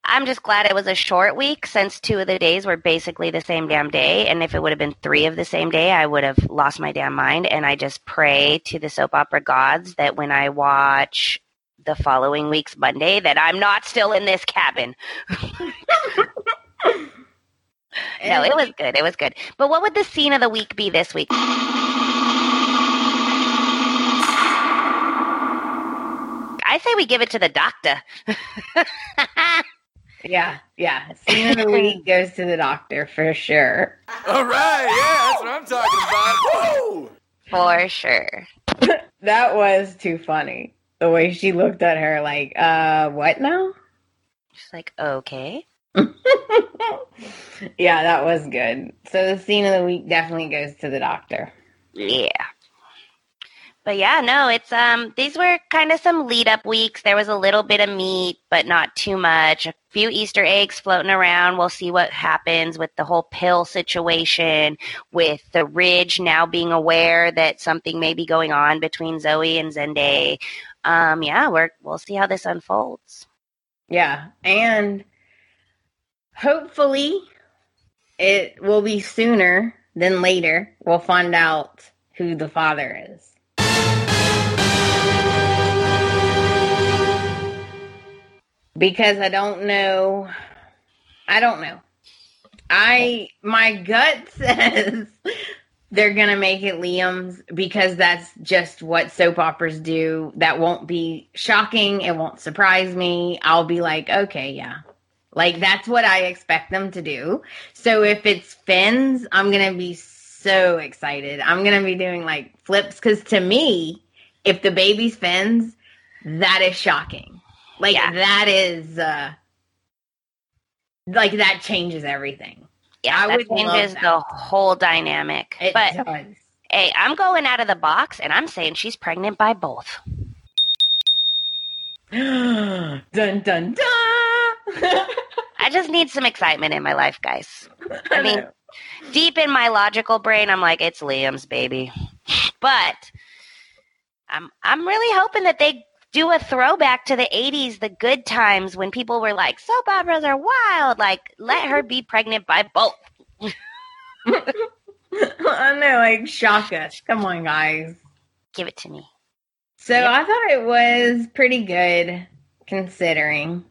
I'm just glad it was a short week since two of the days were basically the same damn day. And if it would have been three of the same day, I would have lost my damn mind. And I just pray to the soap opera gods that when I watch the following week's Monday, that I'm not still in this cabin. No, it was good. It was good. But what would the scene of the week be this week? I say we give it to the doctor. Yeah, yeah. Scene of the week goes to the doctor for sure. All right, yeah, that's what I'm talking about. Whoa! For sure. That was too funny. The way she looked at her, like, uh, what now? She's like, okay. yeah, that was good. So the scene of the week definitely goes to the doctor. Yeah. But yeah, no, it's um these were kind of some lead up weeks. There was a little bit of meat, but not too much. A few Easter eggs floating around. We'll see what happens with the whole pill situation, with the Ridge now being aware that something may be going on between Zoe and Zende. Um, yeah, we're we'll see how this unfolds. Yeah, and hopefully it will be sooner than later. We'll find out who the father is. Because I don't know. I don't know. I my gut says they're gonna make it Liam's because that's just what soap operas do. That won't be shocking. It won't surprise me. I'll be like, okay, yeah. Like that's what I expect them to do. So if it's Finn's, I'm gonna be so excited. I'm gonna be doing like flips because to me, if the baby's Finn's, that is shocking. Like Yeah. that is uh like that changes everything. Yeah, I that changes that. the whole dynamic. It but does. hey, I'm going out of the box and I'm saying she's pregnant by both. dun dun dun. I just need some excitement in my life, guys. I mean, deep in my logical brain, I'm like, it's Liam's baby. But I'm I'm really hoping that they do a throwback to the 80s, the good times when people were like, soap operas are wild. Like, let her be pregnant by both. I know, like shock us. Come on, guys. Give it to me. So Yep. I thought it was pretty good considering.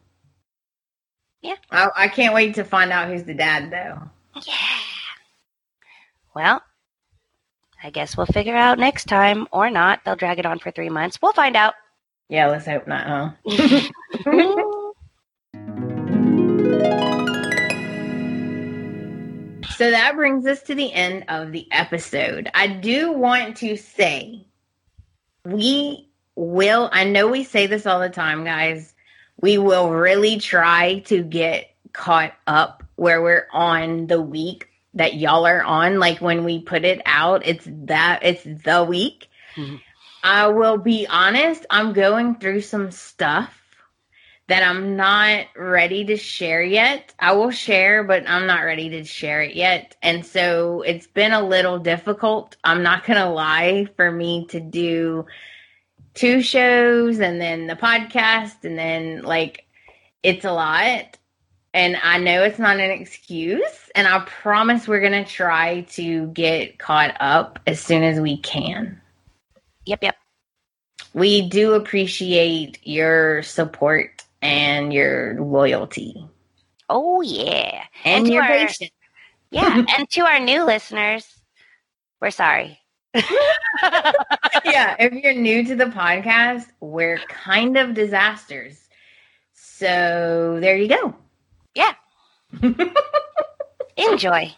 Yeah. I, I can't wait to find out who's the dad, though. Yeah. Well, I guess we'll figure out next time or not. They'll drag it on for three months. We'll find out. Yeah, let's hope not, huh? So that brings us to the end of the episode. I do want to say we will, I know we say this all the time, guys. We will really try to get caught up where we're on the week that y'all are on. Like when we put it out, it's that, it's the week. Mhm. I will be honest, I'm going through some stuff that I'm not ready to share yet. I will share, but I'm not ready to share it yet. And so it's been a little difficult. I'm not going to lie for me to do two shows and then the podcast and then like it's a lot. And I know it's not an excuse. And I promise we're going to try to get caught up as soon as we can. Yep, yep. We do appreciate your support and your loyalty Oh, yeah. and, to your our- patience. Yeah. and to our new listeners, we're sorry. Yeah, if you're new to the podcast, we're kind of disasters. So there you go. Yeah. Enjoy.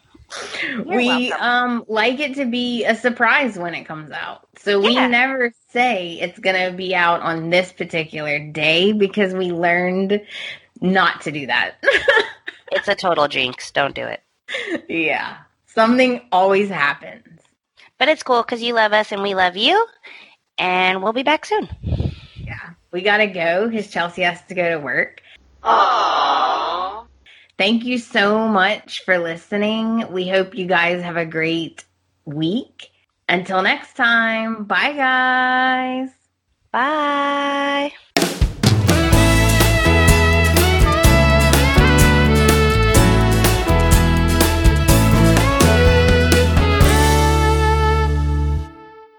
we welcome. um like it to be a surprise when it comes out. So we Yeah. never say it's going to be out on this particular day because we learned not to do that. It's a total jinx. Don't do it. yeah. Something always happens. But it's cool because you love us and we love you. And we'll be back soon. Yeah. We got to go cuz Chelsey has to go to work. Thank you so much for listening. We hope you guys have a great week. Until next time, bye guys. Bye.